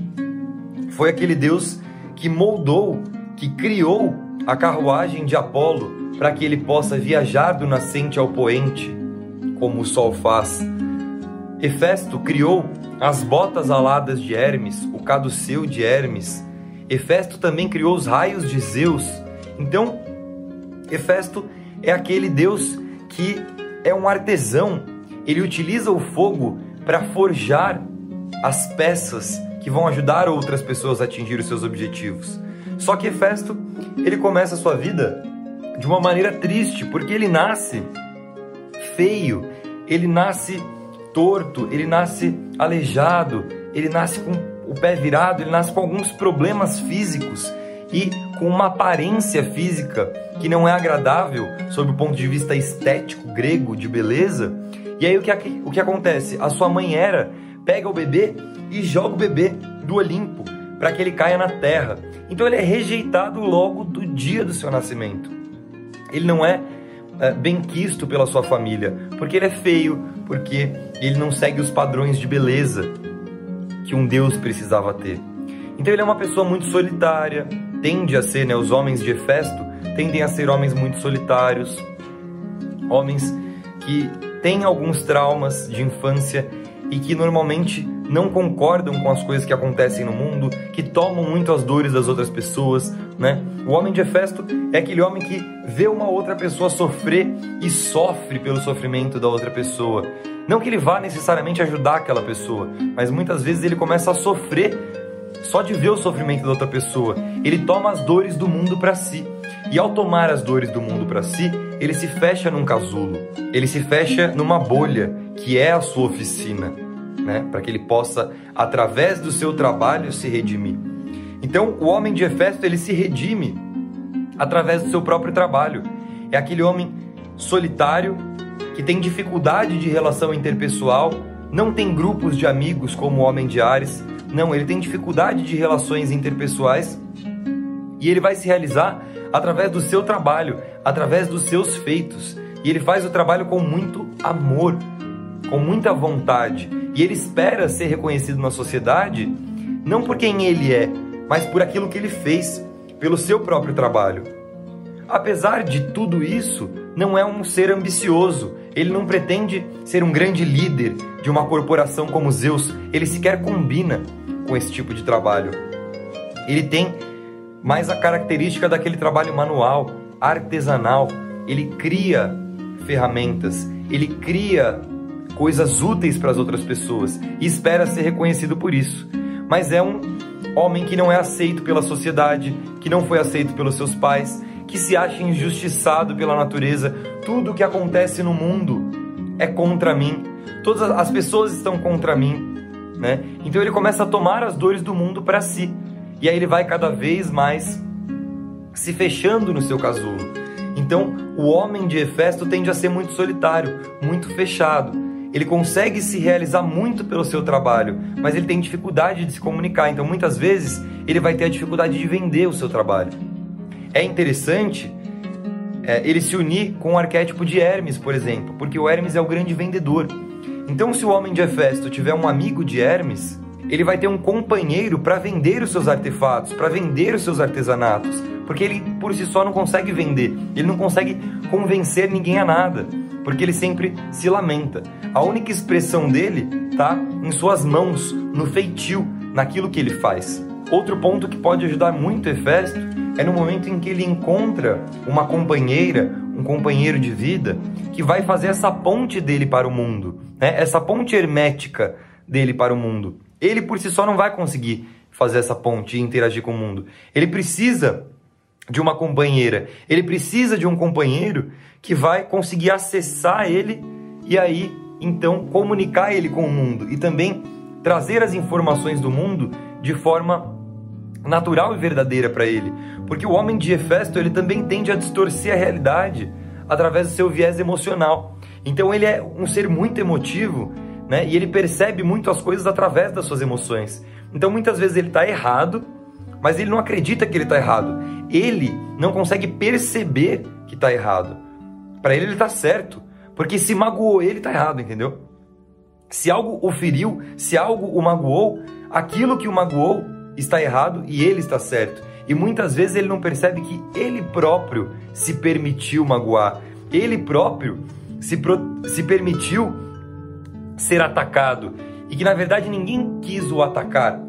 Speaker 1: foi aquele deus que moldou, que criou a carruagem de Apolo para que ele possa viajar do nascente ao poente, como o sol faz. Hefesto criou as botas aladas de Hermes, o caduceu de Hermes. Hefesto também criou os raios de Zeus. Então, Hefesto é aquele deus que é um artesão. Ele utiliza o fogo para forjar as peças que vão ajudar outras pessoas a atingir os seus objetivos. Só que Hefesto, ele começa a sua vida de uma maneira triste, porque ele nasce feio, ele nasce torto, ele nasce aleijado, ele nasce com o pé virado, ele nasce com alguns problemas físicos e com uma aparência física que não é agradável sob o ponto de vista estético grego de beleza. E aí o que, o que acontece? A sua mãe era pega o bebê e joga o bebê do Olimpo para que ele caia na terra. Então ele é rejeitado logo do dia do seu nascimento. Ele não é é, bem quisto pela sua família, porque ele é feio, porque ele não segue os padrões de beleza que um Deus precisava ter. Então ele é uma pessoa muito solitária, tende a ser, né, os homens de Hefesto tendem a ser homens muito solitários, homens que têm alguns traumas de infância e que normalmente não concordam com as coisas que acontecem no mundo, que tomam muito as dores das outras pessoas, né? O homem de Hefesto é aquele homem que vê uma outra pessoa sofrer e sofre pelo sofrimento da outra pessoa. Não que ele vá necessariamente ajudar aquela pessoa, mas muitas vezes ele começa a sofrer só de ver o sofrimento da outra pessoa. Ele toma as dores do mundo para si. E ao tomar as dores do mundo para si, ele se fecha num casulo. Ele se fecha numa bolha que é a sua oficina né? Para que ele possa, através do seu trabalho, se redimir. Então, o homem de Efesto ele se redime através do seu próprio trabalho. É aquele homem solitário que tem dificuldade de relação interpessoal, não tem grupos de amigos como o homem de Ares. Não, ele tem dificuldade de relações interpessoais e ele vai se realizar através do seu trabalho, através dos seus feitos. E ele faz o trabalho com muito amor, com muita vontade e ele espera ser reconhecido na sociedade não por quem ele é, mas por aquilo que ele fez, pelo seu próprio trabalho. Apesar de tudo isso, não é um ser ambicioso. Ele não pretende ser um grande líder de uma corporação como Zeus. Ele sequer combina com esse tipo de trabalho. Ele tem mais a característica daquele trabalho manual, artesanal. Ele cria ferramentas, ele cria coisas úteis para as outras pessoas e espera ser reconhecido por isso. Mas é um homem que não é aceito pela sociedade, que não foi aceito pelos seus pais, que se acha injustiçado pela natureza. Tudo o que acontece no mundo é contra mim. Todas as pessoas estão contra mim, né? Então ele começa a tomar as dores do mundo para si. E aí ele vai cada vez mais se fechando no seu casulo. Então, o homem de Hefesto tende a ser muito solitário, muito fechado ele consegue se realizar muito pelo seu trabalho, mas ele tem dificuldade de se comunicar. Então, muitas vezes, ele vai ter a dificuldade de vender o seu trabalho. É interessante é, ele se unir com o arquétipo de Hermes, por exemplo, porque o Hermes é o grande vendedor. Então, se o homem de Hefesto tiver um amigo de Hermes, ele vai ter um companheiro para vender os seus artefatos, para vender os seus artesanatos, porque ele por si só não consegue vender, ele não consegue convencer ninguém a nada, porque ele sempre se lamenta. A única expressão dele tá em suas mãos, no feitio, naquilo que ele faz. Outro ponto que pode ajudar muito Hefesto é no momento em que ele encontra uma companheira, um companheiro de vida, que vai fazer essa ponte dele para o mundo, né? essa ponte hermética dele para o mundo. Ele por si só não vai conseguir fazer essa ponte e interagir com o mundo. Ele precisa de uma companheira, ele precisa de um companheiro que vai conseguir acessar ele e aí então comunicar ele com o mundo e também trazer as informações do mundo de forma natural e verdadeira para ele, porque o homem de Hefesto ele também tende a distorcer a realidade através do seu viés emocional. Então ele é um ser muito emotivo, né? E ele percebe muito as coisas através das suas emoções. Então muitas vezes ele está errado, mas ele não acredita que ele está errado. Ele não consegue perceber que está errado. Para ele ele está certo, porque se magoou ele está errado, entendeu? Se algo o feriu, se algo o magoou, aquilo que o magoou está errado e ele está certo. E muitas vezes ele não percebe que ele próprio se permitiu magoar, ele próprio se, pro... se permitiu ser atacado e que na verdade ninguém quis o atacar,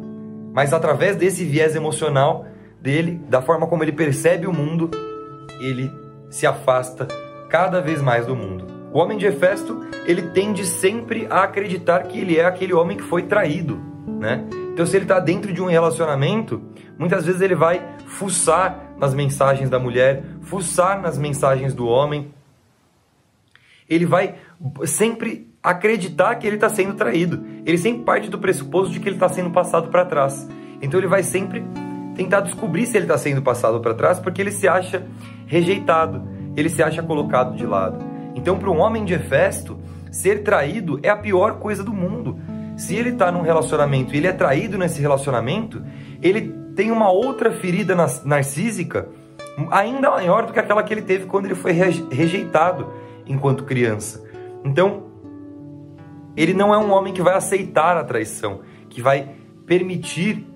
Speaker 1: mas através desse viés emocional dele, da forma como ele percebe o mundo, ele se afasta cada vez mais do mundo. O homem de Hefesto, ele tende sempre a acreditar que ele é aquele homem que foi traído, né? Então, se ele está dentro de um relacionamento, muitas vezes ele vai fuçar nas mensagens da mulher, fuçar nas mensagens do homem. Ele vai sempre acreditar que ele está sendo traído. Ele sempre parte do pressuposto de que ele está sendo passado para trás. Então, ele vai sempre tentar descobrir se ele está sendo passado para trás porque ele se acha rejeitado, ele se acha colocado de lado. Então, para um homem de Hefesto, ser traído é a pior coisa do mundo se ele está num relacionamento e ele é traído nesse relacionamento, ele tem uma outra ferida narcísica ainda maior do que aquela que ele teve quando ele foi rejeitado enquanto criança. Então, ele não é um homem que vai aceitar a traição, que vai permitir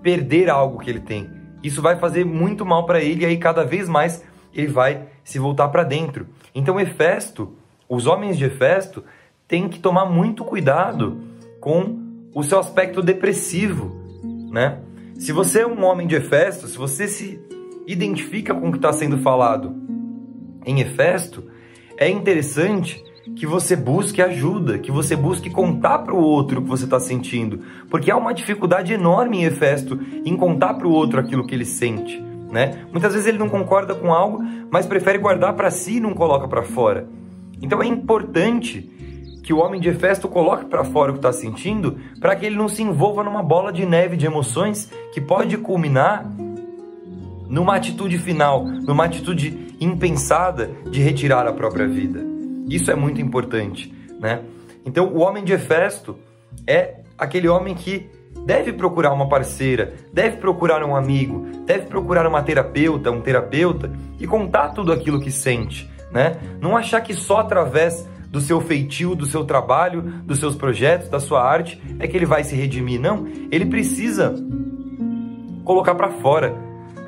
Speaker 1: perder algo que ele tem. Isso vai fazer muito mal para ele e aí cada vez mais ele vai se voltar para dentro. Então, Hefesto, os homens de Hefesto têm que tomar muito cuidado com o seu aspecto depressivo, né? Se você é um homem de Efesto, se você se identifica com o que está sendo falado em Efesto, é interessante que você busque ajuda, que você busque contar para o outro o que você está sentindo, porque há uma dificuldade enorme em Efesto em contar para o outro aquilo que ele sente, né? Muitas vezes ele não concorda com algo, mas prefere guardar para si e não coloca para fora. Então é importante que o homem de Hefesto coloque para fora o que está sentindo, para que ele não se envolva numa bola de neve de emoções que pode culminar numa atitude final, numa atitude impensada de retirar a própria vida. Isso é muito importante, né? Então, o homem de Hefesto é aquele homem que deve procurar uma parceira, deve procurar um amigo, deve procurar uma terapeuta, um terapeuta e contar tudo aquilo que sente, né? Não achar que só através do seu feitio, do seu trabalho, dos seus projetos, da sua arte, é que ele vai se redimir. Não, ele precisa colocar para fora,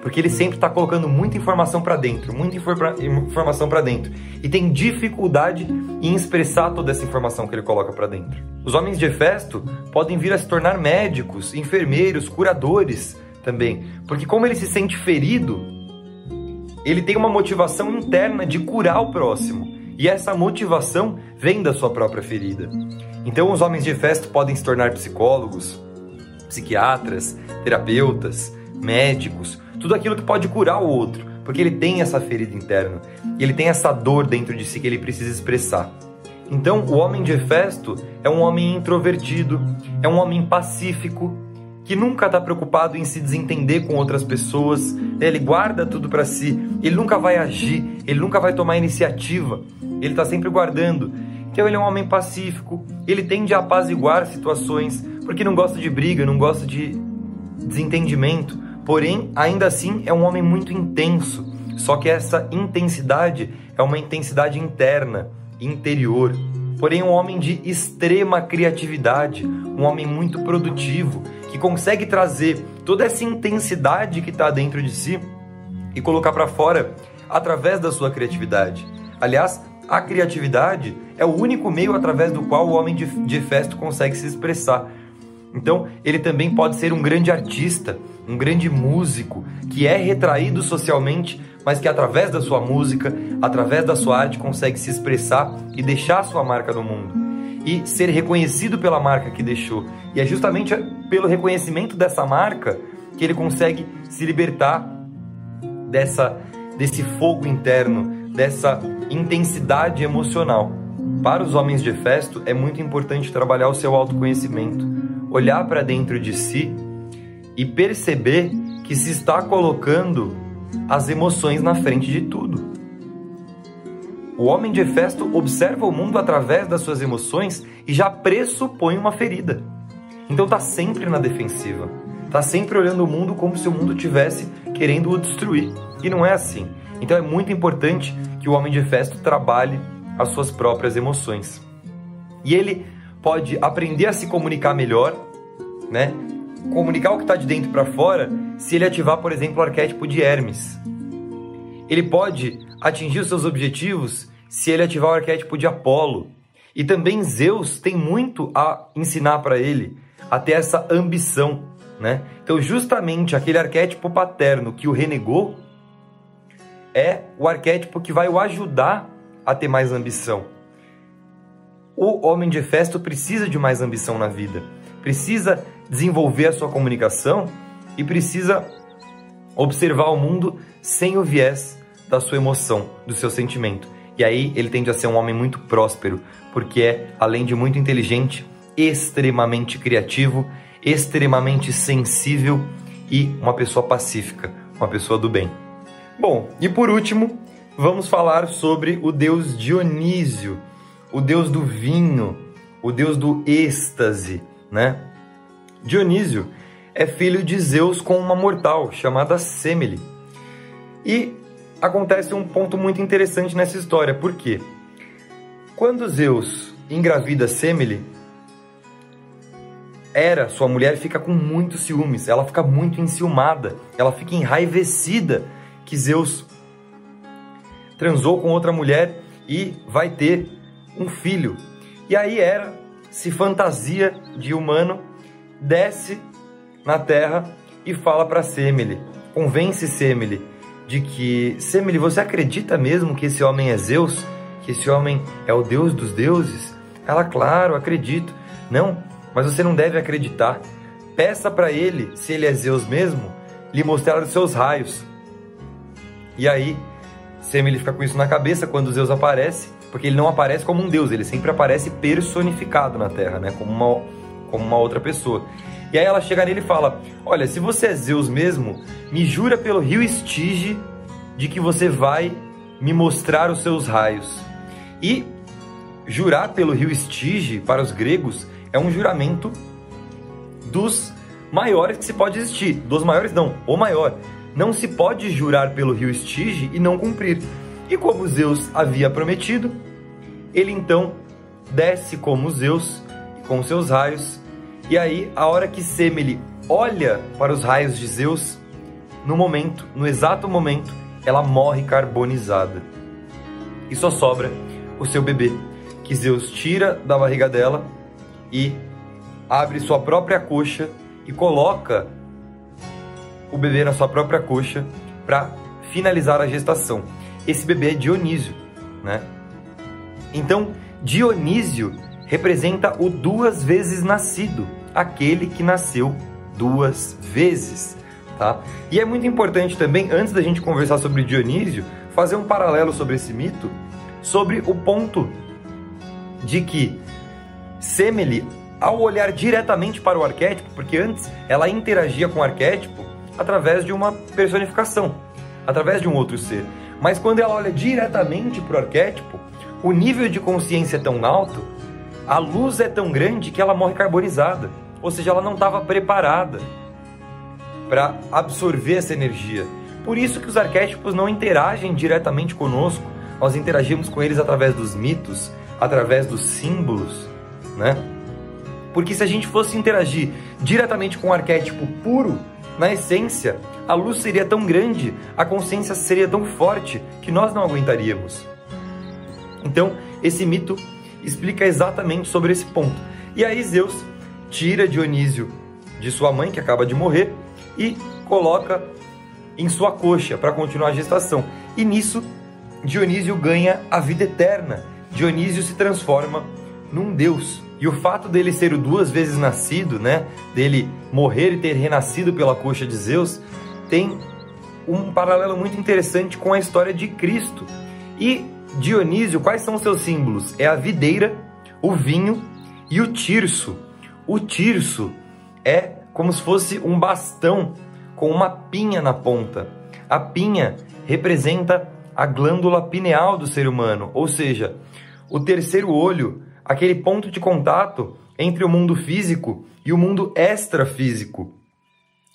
Speaker 1: porque ele sempre está colocando muita informação para dentro, muita informa informação para dentro, e tem dificuldade em expressar toda essa informação que ele coloca para dentro. Os homens de Hefesto podem vir a se tornar médicos, enfermeiros, curadores também, porque como ele se sente ferido, ele tem uma motivação interna de curar o próximo. E essa motivação vem da sua própria ferida. Então, os homens de Hefesto podem se tornar psicólogos, psiquiatras, terapeutas, médicos, tudo aquilo que pode curar o outro, porque ele tem essa ferida interna, ele tem essa dor dentro de si que ele precisa expressar. Então, o homem de Hefesto é um homem introvertido, é um homem pacífico, que nunca está preocupado em se desentender com outras pessoas, ele guarda tudo para si, ele nunca vai agir, ele nunca vai tomar iniciativa, ele está sempre guardando. Então ele é um homem pacífico, ele tende a apaziguar situações, porque não gosta de briga, não gosta de desentendimento, porém, ainda assim é um homem muito intenso. Só que essa intensidade é uma intensidade interna, interior, porém um homem de extrema criatividade, um homem muito produtivo, que consegue trazer toda essa intensidade que está dentro de si e colocar para fora através da sua criatividade. Aliás, a criatividade é o único meio através do qual o homem de, Festo consegue se expressar. Então, ele também pode ser um grande artista, um grande músico, que é retraído socialmente, mas que através da sua música, através da sua arte, consegue se expressar e deixar a sua marca no mundo. E ser reconhecido pela marca que deixou. E é justamente pelo reconhecimento dessa marca que ele consegue se libertar dessa, desse fogo interno, dessa intensidade emocional. Para os homens de Efesto, é muito importante trabalhar o seu autoconhecimento, olhar para dentro de si e perceber que se está colocando as emoções na frente de tudo. O homem de Efesto observa o mundo através das suas emoções e já pressupõe uma ferida. Então está sempre na defensiva. Está sempre olhando o mundo como se o mundo tivesse querendo o destruir. E não é assim. Então é muito importante que o homem de Efesto trabalhe as suas próprias emoções. E ele pode aprender a se comunicar melhor, né? Comunicar o que está de dentro para fora, se ele ativar, por exemplo, o arquétipo de Hermes. Ele pode atingir os seus objetivos se ele ativar o arquétipo de Apolo. E também Zeus tem muito a ensinar para ele, a ter essa ambição, né? Então, justamente aquele arquétipo paterno que o renegou é o arquétipo que vai o ajudar a ter mais ambição. O homem de Festo precisa de mais ambição na vida, precisa desenvolver a sua comunicação e precisa observar o mundo sem o viés da sua emoção, do seu sentimento. E aí ele tende a ser um homem muito próspero, porque é, além de muito inteligente, extremamente criativo, extremamente sensível e uma pessoa pacífica, uma pessoa do bem. Bom, e por último, vamos falar sobre o deus Dionísio, o deus do vinho, o deus do êxtase, né? Dionísio é filho de Zeus com uma mortal chamada Semele. E acontece um ponto muito interessante nessa história, porque quando Zeus engravida Semele, Hera, sua mulher, fica com muitos ciúmes, ela fica muito enciumada, ela fica enraivecida que Zeus transou com outra mulher e vai ter um filho. E aí Hera se fantasia de humano, desce na terra e fala para Semele, convence Semele de que Semele, você acredita mesmo que esse homem é Zeus? Que esse homem é o deus dos deuses? Ela, claro, acredito. Não, mas você não deve acreditar. Peça para ele, se ele é Zeus mesmo, lhe mostrar os seus raios. E aí, Semele fica com isso na cabeça quando Zeus aparece, porque ele não aparece como um deus, ele sempre aparece personificado na Terra, né? Como uma, como uma outra pessoa. E aí ela chega nele e fala: Olha, se você é Zeus mesmo, me jura pelo rio Estige de que você vai me mostrar os seus raios. E jurar pelo rio Estige, para os gregos, é um juramento dos maiores que se pode existir. Dos maiores, não, o maior. Não se pode jurar pelo rio Estige e não cumprir. E como Zeus havia prometido, ele então desce como Zeus com seus raios. E aí, a hora que Semele olha para os raios de Zeus, no momento, no exato momento, ela morre carbonizada. E só sobra o seu bebê, que Zeus tira da barriga dela e abre sua própria coxa e coloca o bebê na sua própria coxa para finalizar a gestação. Esse bebê é Dionísio, né? Então, Dionísio representa o duas vezes nascido, aquele que nasceu duas vezes, tá? E é muito importante também, antes da gente conversar sobre Dionísio, fazer um paralelo sobre esse mito, sobre o ponto de que Semele, ao olhar diretamente para o arquétipo, porque antes ela interagia com o arquétipo através de uma personificação, através de um outro ser. Mas quando ela olha diretamente para o arquétipo, o nível de consciência é tão alto, a luz é tão grande que ela morre carbonizada. Ou seja, ela não estava preparada para absorver essa energia. Por isso que os arquétipos não interagem diretamente conosco, nós interagimos com eles através dos mitos, através dos símbolos, né? Porque se a gente fosse interagir diretamente com o arquétipo puro, na essência, a luz seria tão grande, a consciência seria tão forte que nós não aguentaríamos. Então, esse mito explica exatamente sobre esse ponto. E aí Zeus tira Dionísio de sua mãe, que acaba de morrer, e coloca em sua coxa para continuar a gestação. E nisso, Dionísio ganha a vida eterna. Dionísio se transforma num deus. E o fato dele ser duas vezes nascido, né, dele morrer e ter renascido pela coxa de Zeus, tem um paralelo muito interessante com a história de Cristo. E Dionísio, quais são os seus símbolos? É a videira, o vinho e o tirso. O tirso é como se fosse um bastão com uma pinha na ponta. A pinha representa a glândula pineal do ser humano, ou seja, o terceiro olho, aquele ponto de contato entre o mundo físico e o mundo extrafísico.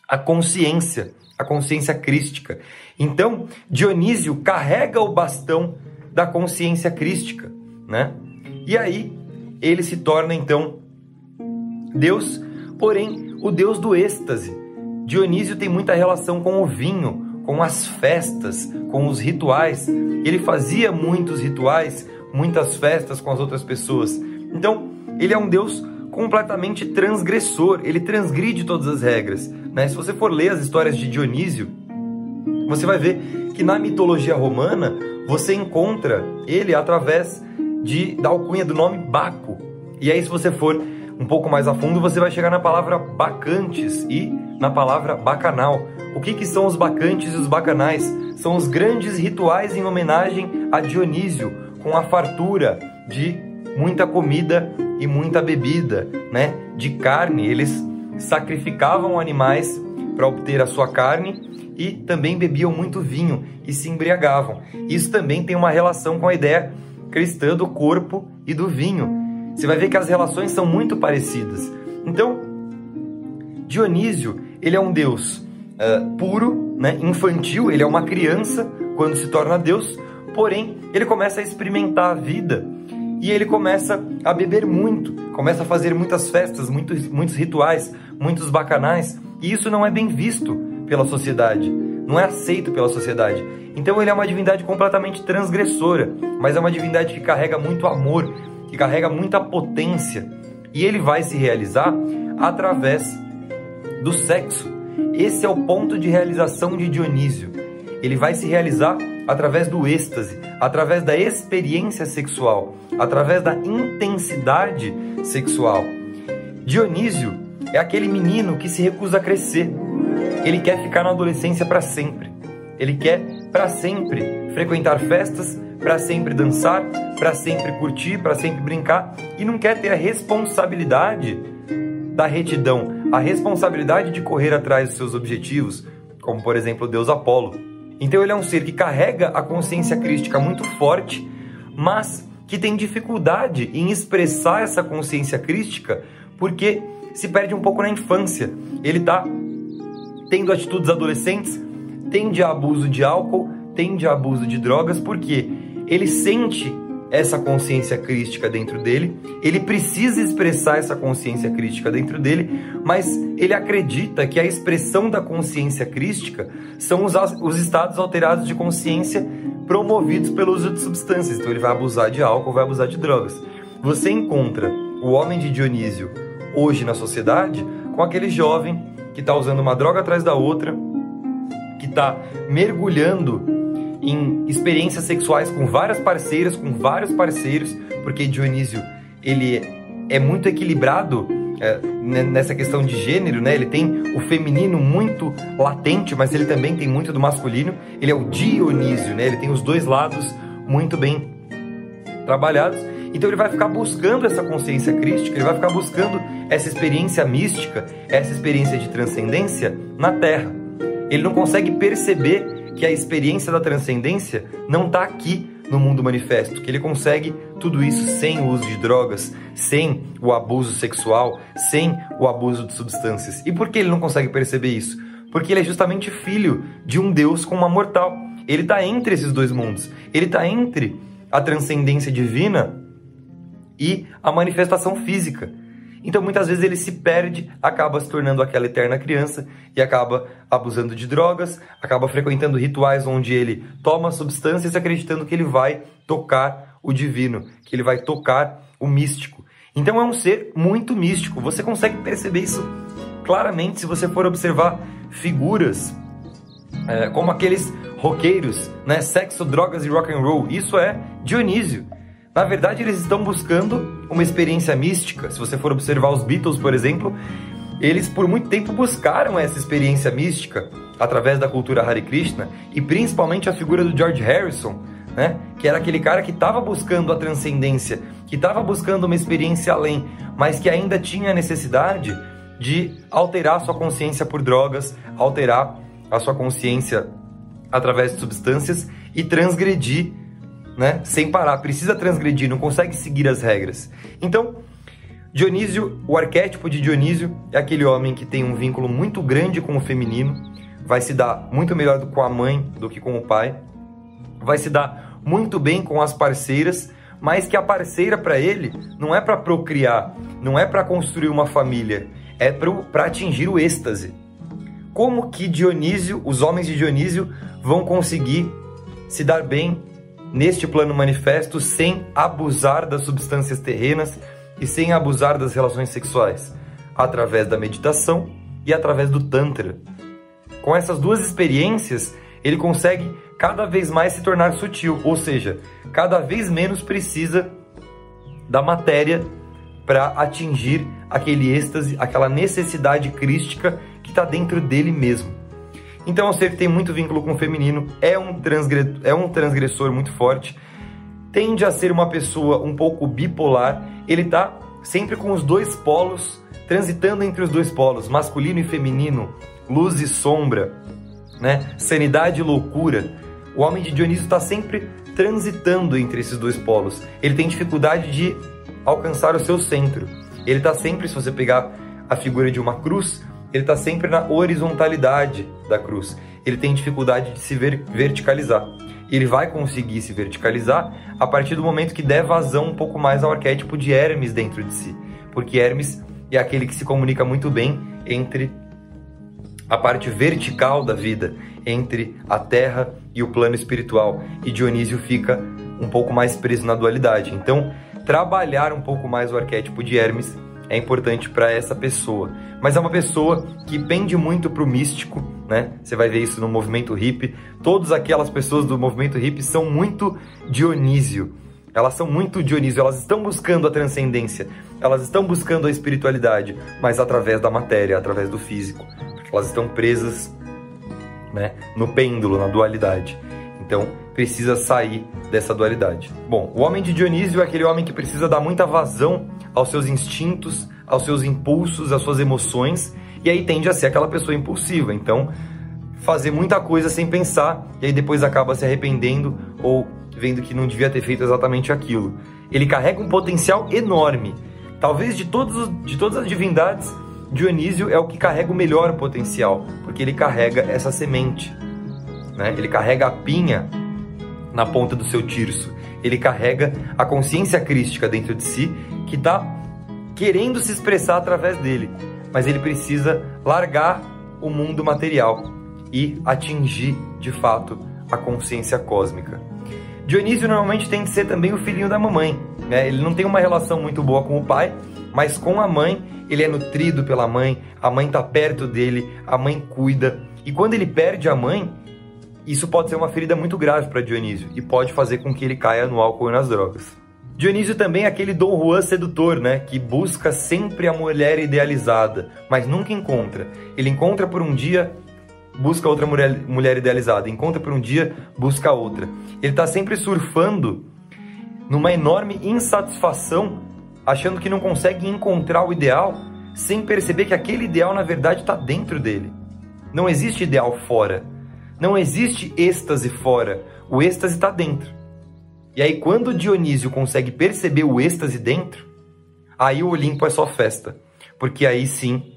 Speaker 1: A consciência, a consciência crística. Então, Dionísio carrega o bastão da consciência crística, né? E aí ele se torna então Deus, porém o Deus do êxtase. Dionísio tem muita relação com o vinho, com as festas, com os rituais. Ele fazia muitos rituais, muitas festas com as outras pessoas. Então, ele é um Deus completamente transgressor, ele transgride todas as regras. Né? Se você for ler as histórias de Dionísio, você vai ver que na mitologia romana você encontra ele através de, da alcunha do nome Baco. E aí, se você for um pouco mais a fundo, você vai chegar na palavra bacantes e na palavra bacanal. O que, que são os bacantes e os bacanais? São os grandes rituais em homenagem a Dionísio, com a fartura de muita comida e muita bebida, né? De carne, eles sacrificavam animais para obter a sua carne e também bebiam muito vinho e se embriagavam. Isso também tem uma relação com a ideia cristã do corpo e do vinho você vai ver que as relações são muito parecidas. Então, Dionísio, ele é um deus uh, puro, né, infantil, ele é uma criança quando se torna deus, porém, ele começa a experimentar a vida e ele começa a beber muito, começa a fazer muitas festas, muitos, muitos rituais, muitos bacanais, e isso não é bem visto pela sociedade, não é aceito pela sociedade. Então ele é uma divindade completamente transgressora, mas é uma divindade que carrega muito amor, que carrega muita potência e ele vai se realizar através do sexo. Esse é o ponto de realização de Dionísio. Ele vai se realizar através do êxtase, através da experiência sexual, através da intensidade sexual. Dionísio é aquele menino que se recusa a crescer. Ele quer ficar na adolescência para sempre. Ele quer para sempre frequentar festas, para sempre dançar, para sempre curtir, para sempre brincar e não quer ter a responsabilidade da retidão, a responsabilidade de correr atrás dos seus objetivos, como por exemplo deus Apolo. Então ele é um ser que carrega a consciência crística muito forte, mas que tem dificuldade em expressar essa consciência crística porque se perde um pouco na infância. Ele está tendo atitudes adolescentes, tende a abuso de álcool, tende a abuso de drogas, porque ele sente essa consciência crítica dentro dele, ele precisa expressar essa consciência crítica dentro dele, mas ele acredita que a expressão da consciência crítica são os, os estados alterados de consciência promovidos pelo uso de substâncias. Então ele vai abusar de álcool, vai abusar de drogas. Você encontra o homem de Dionísio hoje na sociedade com aquele jovem que está usando uma droga atrás da outra, que está mergulhando em experiências sexuais com várias parceiras, com vários parceiros, porque Dionísio ele é muito equilibrado é, nessa questão de gênero, né? Ele tem o feminino muito latente, mas ele também tem muito do masculino. Ele é o Dionísio, né? Ele tem os dois lados muito bem trabalhados. Então ele vai ficar buscando essa consciência crística, ele vai ficar buscando essa experiência mística, essa experiência de transcendência na Terra. Ele não consegue perceber que a experiência da transcendência não está aqui no mundo manifesto, que ele consegue tudo isso sem o uso de drogas, sem o abuso sexual, sem o abuso de substâncias. E por que ele não consegue perceber isso? Porque ele é justamente filho de um Deus com uma mortal. Ele está entre esses dois mundos. Ele está entre a transcendência divina e a manifestação física. Então muitas vezes ele se perde, acaba se tornando aquela eterna criança e acaba abusando de drogas, acaba frequentando rituais onde ele toma substâncias acreditando que ele vai tocar o divino, que ele vai tocar o místico. Então é um ser muito místico. Você consegue perceber isso claramente se você for observar figuras é, como aqueles roqueiros, né? Sexo, drogas e rock and roll. Isso é Dionísio. Na verdade, eles estão buscando uma experiência mística. Se você for observar os Beatles, por exemplo, eles por muito tempo buscaram essa experiência mística através da cultura Hare Krishna e principalmente a figura do George Harrison, né? Que era aquele cara que estava buscando a transcendência, que estava buscando uma experiência além, mas que ainda tinha a necessidade de alterar sua consciência por drogas, alterar a sua consciência através de substâncias e transgredir né? Sem parar, precisa transgredir, não consegue seguir as regras. Então, Dionísio, o arquétipo de Dionísio é aquele homem que tem um vínculo muito grande com o feminino, vai se dar muito melhor com a mãe do que com o pai, vai se dar muito bem com as parceiras, mas que a parceira para ele não é para procriar, não é para construir uma família, é para atingir o êxtase. Como que Dionísio, os homens de Dionísio vão conseguir se dar bem neste plano manifesto sem abusar das substâncias terrenas e sem abusar das relações sexuais, através da meditação e através do Tantra. Com essas duas experiências, ele consegue cada vez mais se tornar sutil, ou seja, cada vez menos precisa da matéria para atingir aquele êxtase, aquela necessidade crística que está dentro dele mesmo. Então, é ser que tem muito vínculo com o feminino, é um, transgressor, é um transgressor muito forte, tende a ser uma pessoa um pouco bipolar, ele tá sempre com os dois polos, transitando entre os dois polos, masculino e feminino, luz e sombra, né? sanidade e loucura. O homem de Dionísio está sempre transitando entre esses dois polos. Ele tem dificuldade de alcançar o seu centro. Ele está sempre, se você pegar a figura de uma cruz, ele está sempre na horizontalidade da cruz. Ele tem dificuldade de se ver, verticalizar. Ele vai conseguir se verticalizar a partir do momento que der vazão um pouco mais ao arquétipo de Hermes dentro de si. Porque Hermes é aquele que se comunica muito bem entre a parte vertical da vida, entre a terra e o plano espiritual. E Dionísio fica um pouco mais preso na dualidade. Então, trabalhar um pouco mais o arquétipo de Hermes é importante para essa pessoa. Mas é uma pessoa que pende muito para o místico, né? Você vai ver isso no movimento hippie. Todas aquelas pessoas do movimento hippie são muito Dionísio. Elas são muito Dionísio, elas estão buscando a transcendência, elas estão buscando a espiritualidade, mas através da matéria, através do físico. Elas estão presas né, no pêndulo, na dualidade. Então, precisa sair dessa dualidade. Bom, o homem de Dionísio é aquele homem que precisa dar muita vazão aos seus instintos, aos seus impulsos, às suas emoções, e aí tende a ser aquela pessoa impulsiva. Então, fazer muita coisa sem pensar, e aí depois acaba se arrependendo ou vendo que não devia ter feito exatamente aquilo. Ele carrega um potencial enorme. Talvez de, todos, de todas as divindades, Dionísio é o que carrega o melhor potencial, porque ele carrega essa semente. Né? Ele carrega a pinha na ponta do seu tirso. Ele carrega a consciência crística dentro de si que está querendo se expressar através dele, mas ele precisa largar o mundo material e atingir de fato a consciência cósmica. Dionísio normalmente tem de ser também o filhinho da mamãe. Né? Ele não tem uma relação muito boa com o pai, mas com a mãe ele é nutrido pela mãe, a mãe está perto dele, a mãe cuida. E quando ele perde a mãe, isso pode ser uma ferida muito grave para Dionísio e pode fazer com que ele caia no álcool e nas drogas. Dionísio também é aquele Dom Juan sedutor, né? Que busca sempre a mulher idealizada, mas nunca encontra. Ele encontra por um dia, busca outra mulher, mulher idealizada. Encontra por um dia, busca outra. Ele está sempre surfando numa enorme insatisfação, achando que não consegue encontrar o ideal, sem perceber que aquele ideal na verdade está dentro dele. Não existe ideal fora. Não existe êxtase fora. O êxtase está dentro. E aí, quando Dionísio consegue perceber o êxtase dentro, aí o Olimpo é só festa. Porque aí sim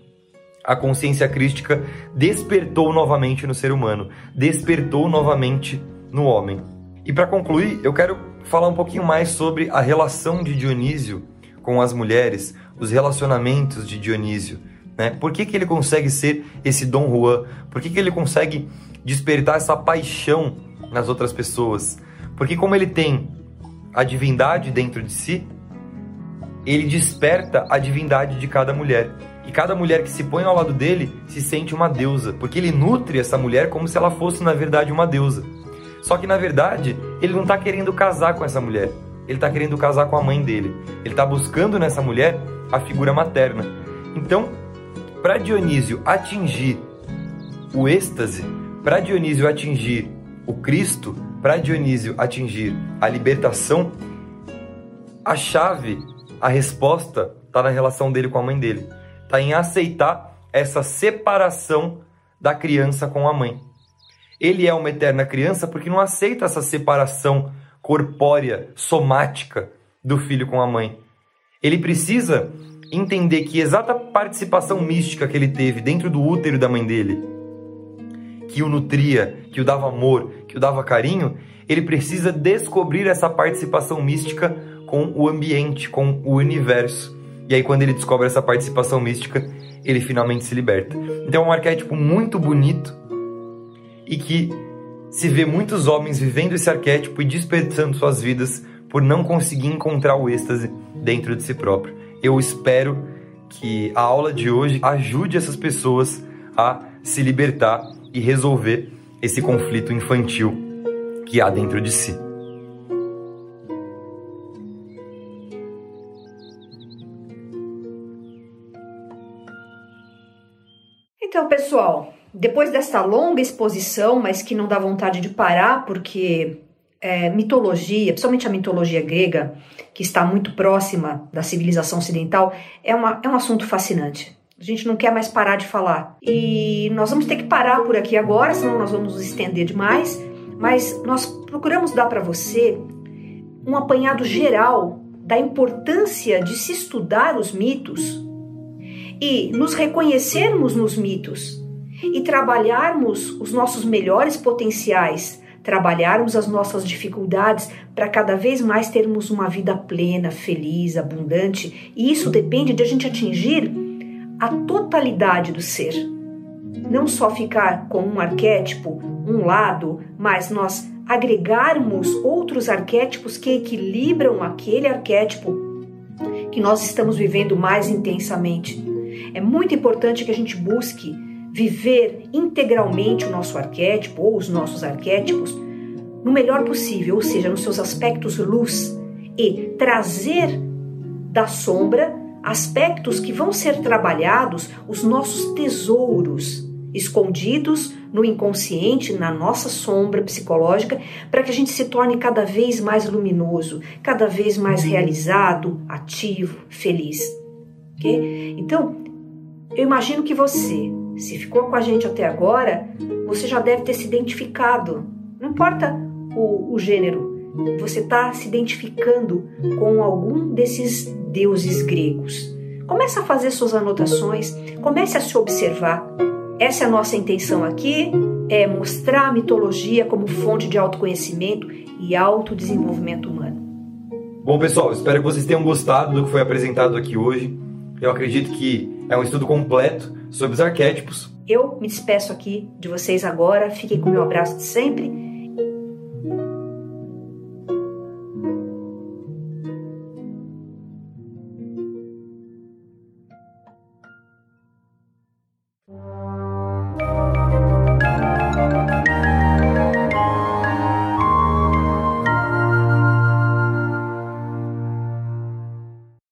Speaker 1: a consciência crística despertou novamente no ser humano, despertou novamente no homem. E para concluir, eu quero falar um pouquinho mais sobre a relação de Dionísio com as mulheres, os relacionamentos de Dionísio. Né? Por que, que ele consegue ser esse Dom Juan? Por que, que ele consegue despertar essa paixão nas outras pessoas? Porque como ele tem a divindade dentro de si, ele desperta a divindade de cada mulher. E cada mulher que se põe ao lado dele se sente uma deusa, porque ele nutre essa mulher como se ela fosse, na verdade, uma deusa. Só que, na verdade, ele não está querendo casar com essa mulher. Ele está querendo casar com a mãe dele. Ele está buscando nessa mulher a figura materna. Então, para Dionísio atingir o êxtase, para Dionísio atingir o Cristo, para Dionísio atingir a libertação, a chave, a resposta está na relação dele com a mãe dele. Está em aceitar essa separação da criança com a mãe. Ele é uma eterna criança porque não aceita essa separação corpórea, somática do filho com a mãe. Ele precisa entender que exata participação mística que ele teve dentro do útero da mãe dele, que o nutria, que o dava amor, que o dava carinho, ele precisa descobrir essa participação mística com o ambiente, com o universo. E aí, quando ele descobre essa participação mística, ele finalmente se liberta. Então, é um arquétipo muito bonito e que se vê muitos homens vivendo esse arquétipo e desperdiçando suas vidas por não conseguir encontrar o êxtase dentro de si próprio. Eu espero que a aula de hoje ajude essas pessoas a se libertar e resolver esse conflito infantil que há dentro de si.
Speaker 2: Então, pessoal, depois dessa longa exposição, mas que não dá vontade de parar, porque é, mitologia, principalmente a mitologia grega, que está muito próxima da civilização ocidental, é, uma, é um assunto fascinante. A gente não quer mais parar de falar. E nós vamos ter que parar por aqui agora, senão nós vamos nos estender demais. Mas nós procuramos dar para você um apanhado geral da importância de se estudar os mitos e nos reconhecermos nos mitos e trabalharmos os nossos melhores potenciais, trabalharmos as nossas dificuldades para cada vez mais termos uma vida plena, feliz, abundante. E isso depende de a gente atingir a totalidade do ser. Não só ficar com um arquétipo, um lado, mas nós agregarmos outros arquétipos que equilibram aquele arquétipo que nós estamos vivendo mais intensamente. É muito importante que a gente busque viver integralmente o nosso arquétipo ou os nossos arquétipos no melhor possível, ou seja, nos seus aspectos luz e trazer da sombra aspectos que vão ser trabalhados, os nossos tesouros escondidos no inconsciente, na nossa sombra psicológica, para que a gente se torne cada vez mais luminoso, cada vez mais realizado, ativo, feliz. Okay? Então, eu imagino que você se ficou com a gente até agora, você já deve ter se identificado. Não importa o, o gênero, você está se identificando com algum desses deuses gregos. Comece a fazer suas anotações, comece a se observar. Essa é a nossa intenção aqui, é mostrar a mitologia como fonte de autoconhecimento e autodesenvolvimento humano.
Speaker 1: Bom, pessoal, espero que vocês tenham gostado do que foi apresentado aqui hoje. Eu acredito que é um estudo completo sobre os arquétipos.
Speaker 2: Eu me despeço aqui de vocês agora. Fiquem com o meu abraço de sempre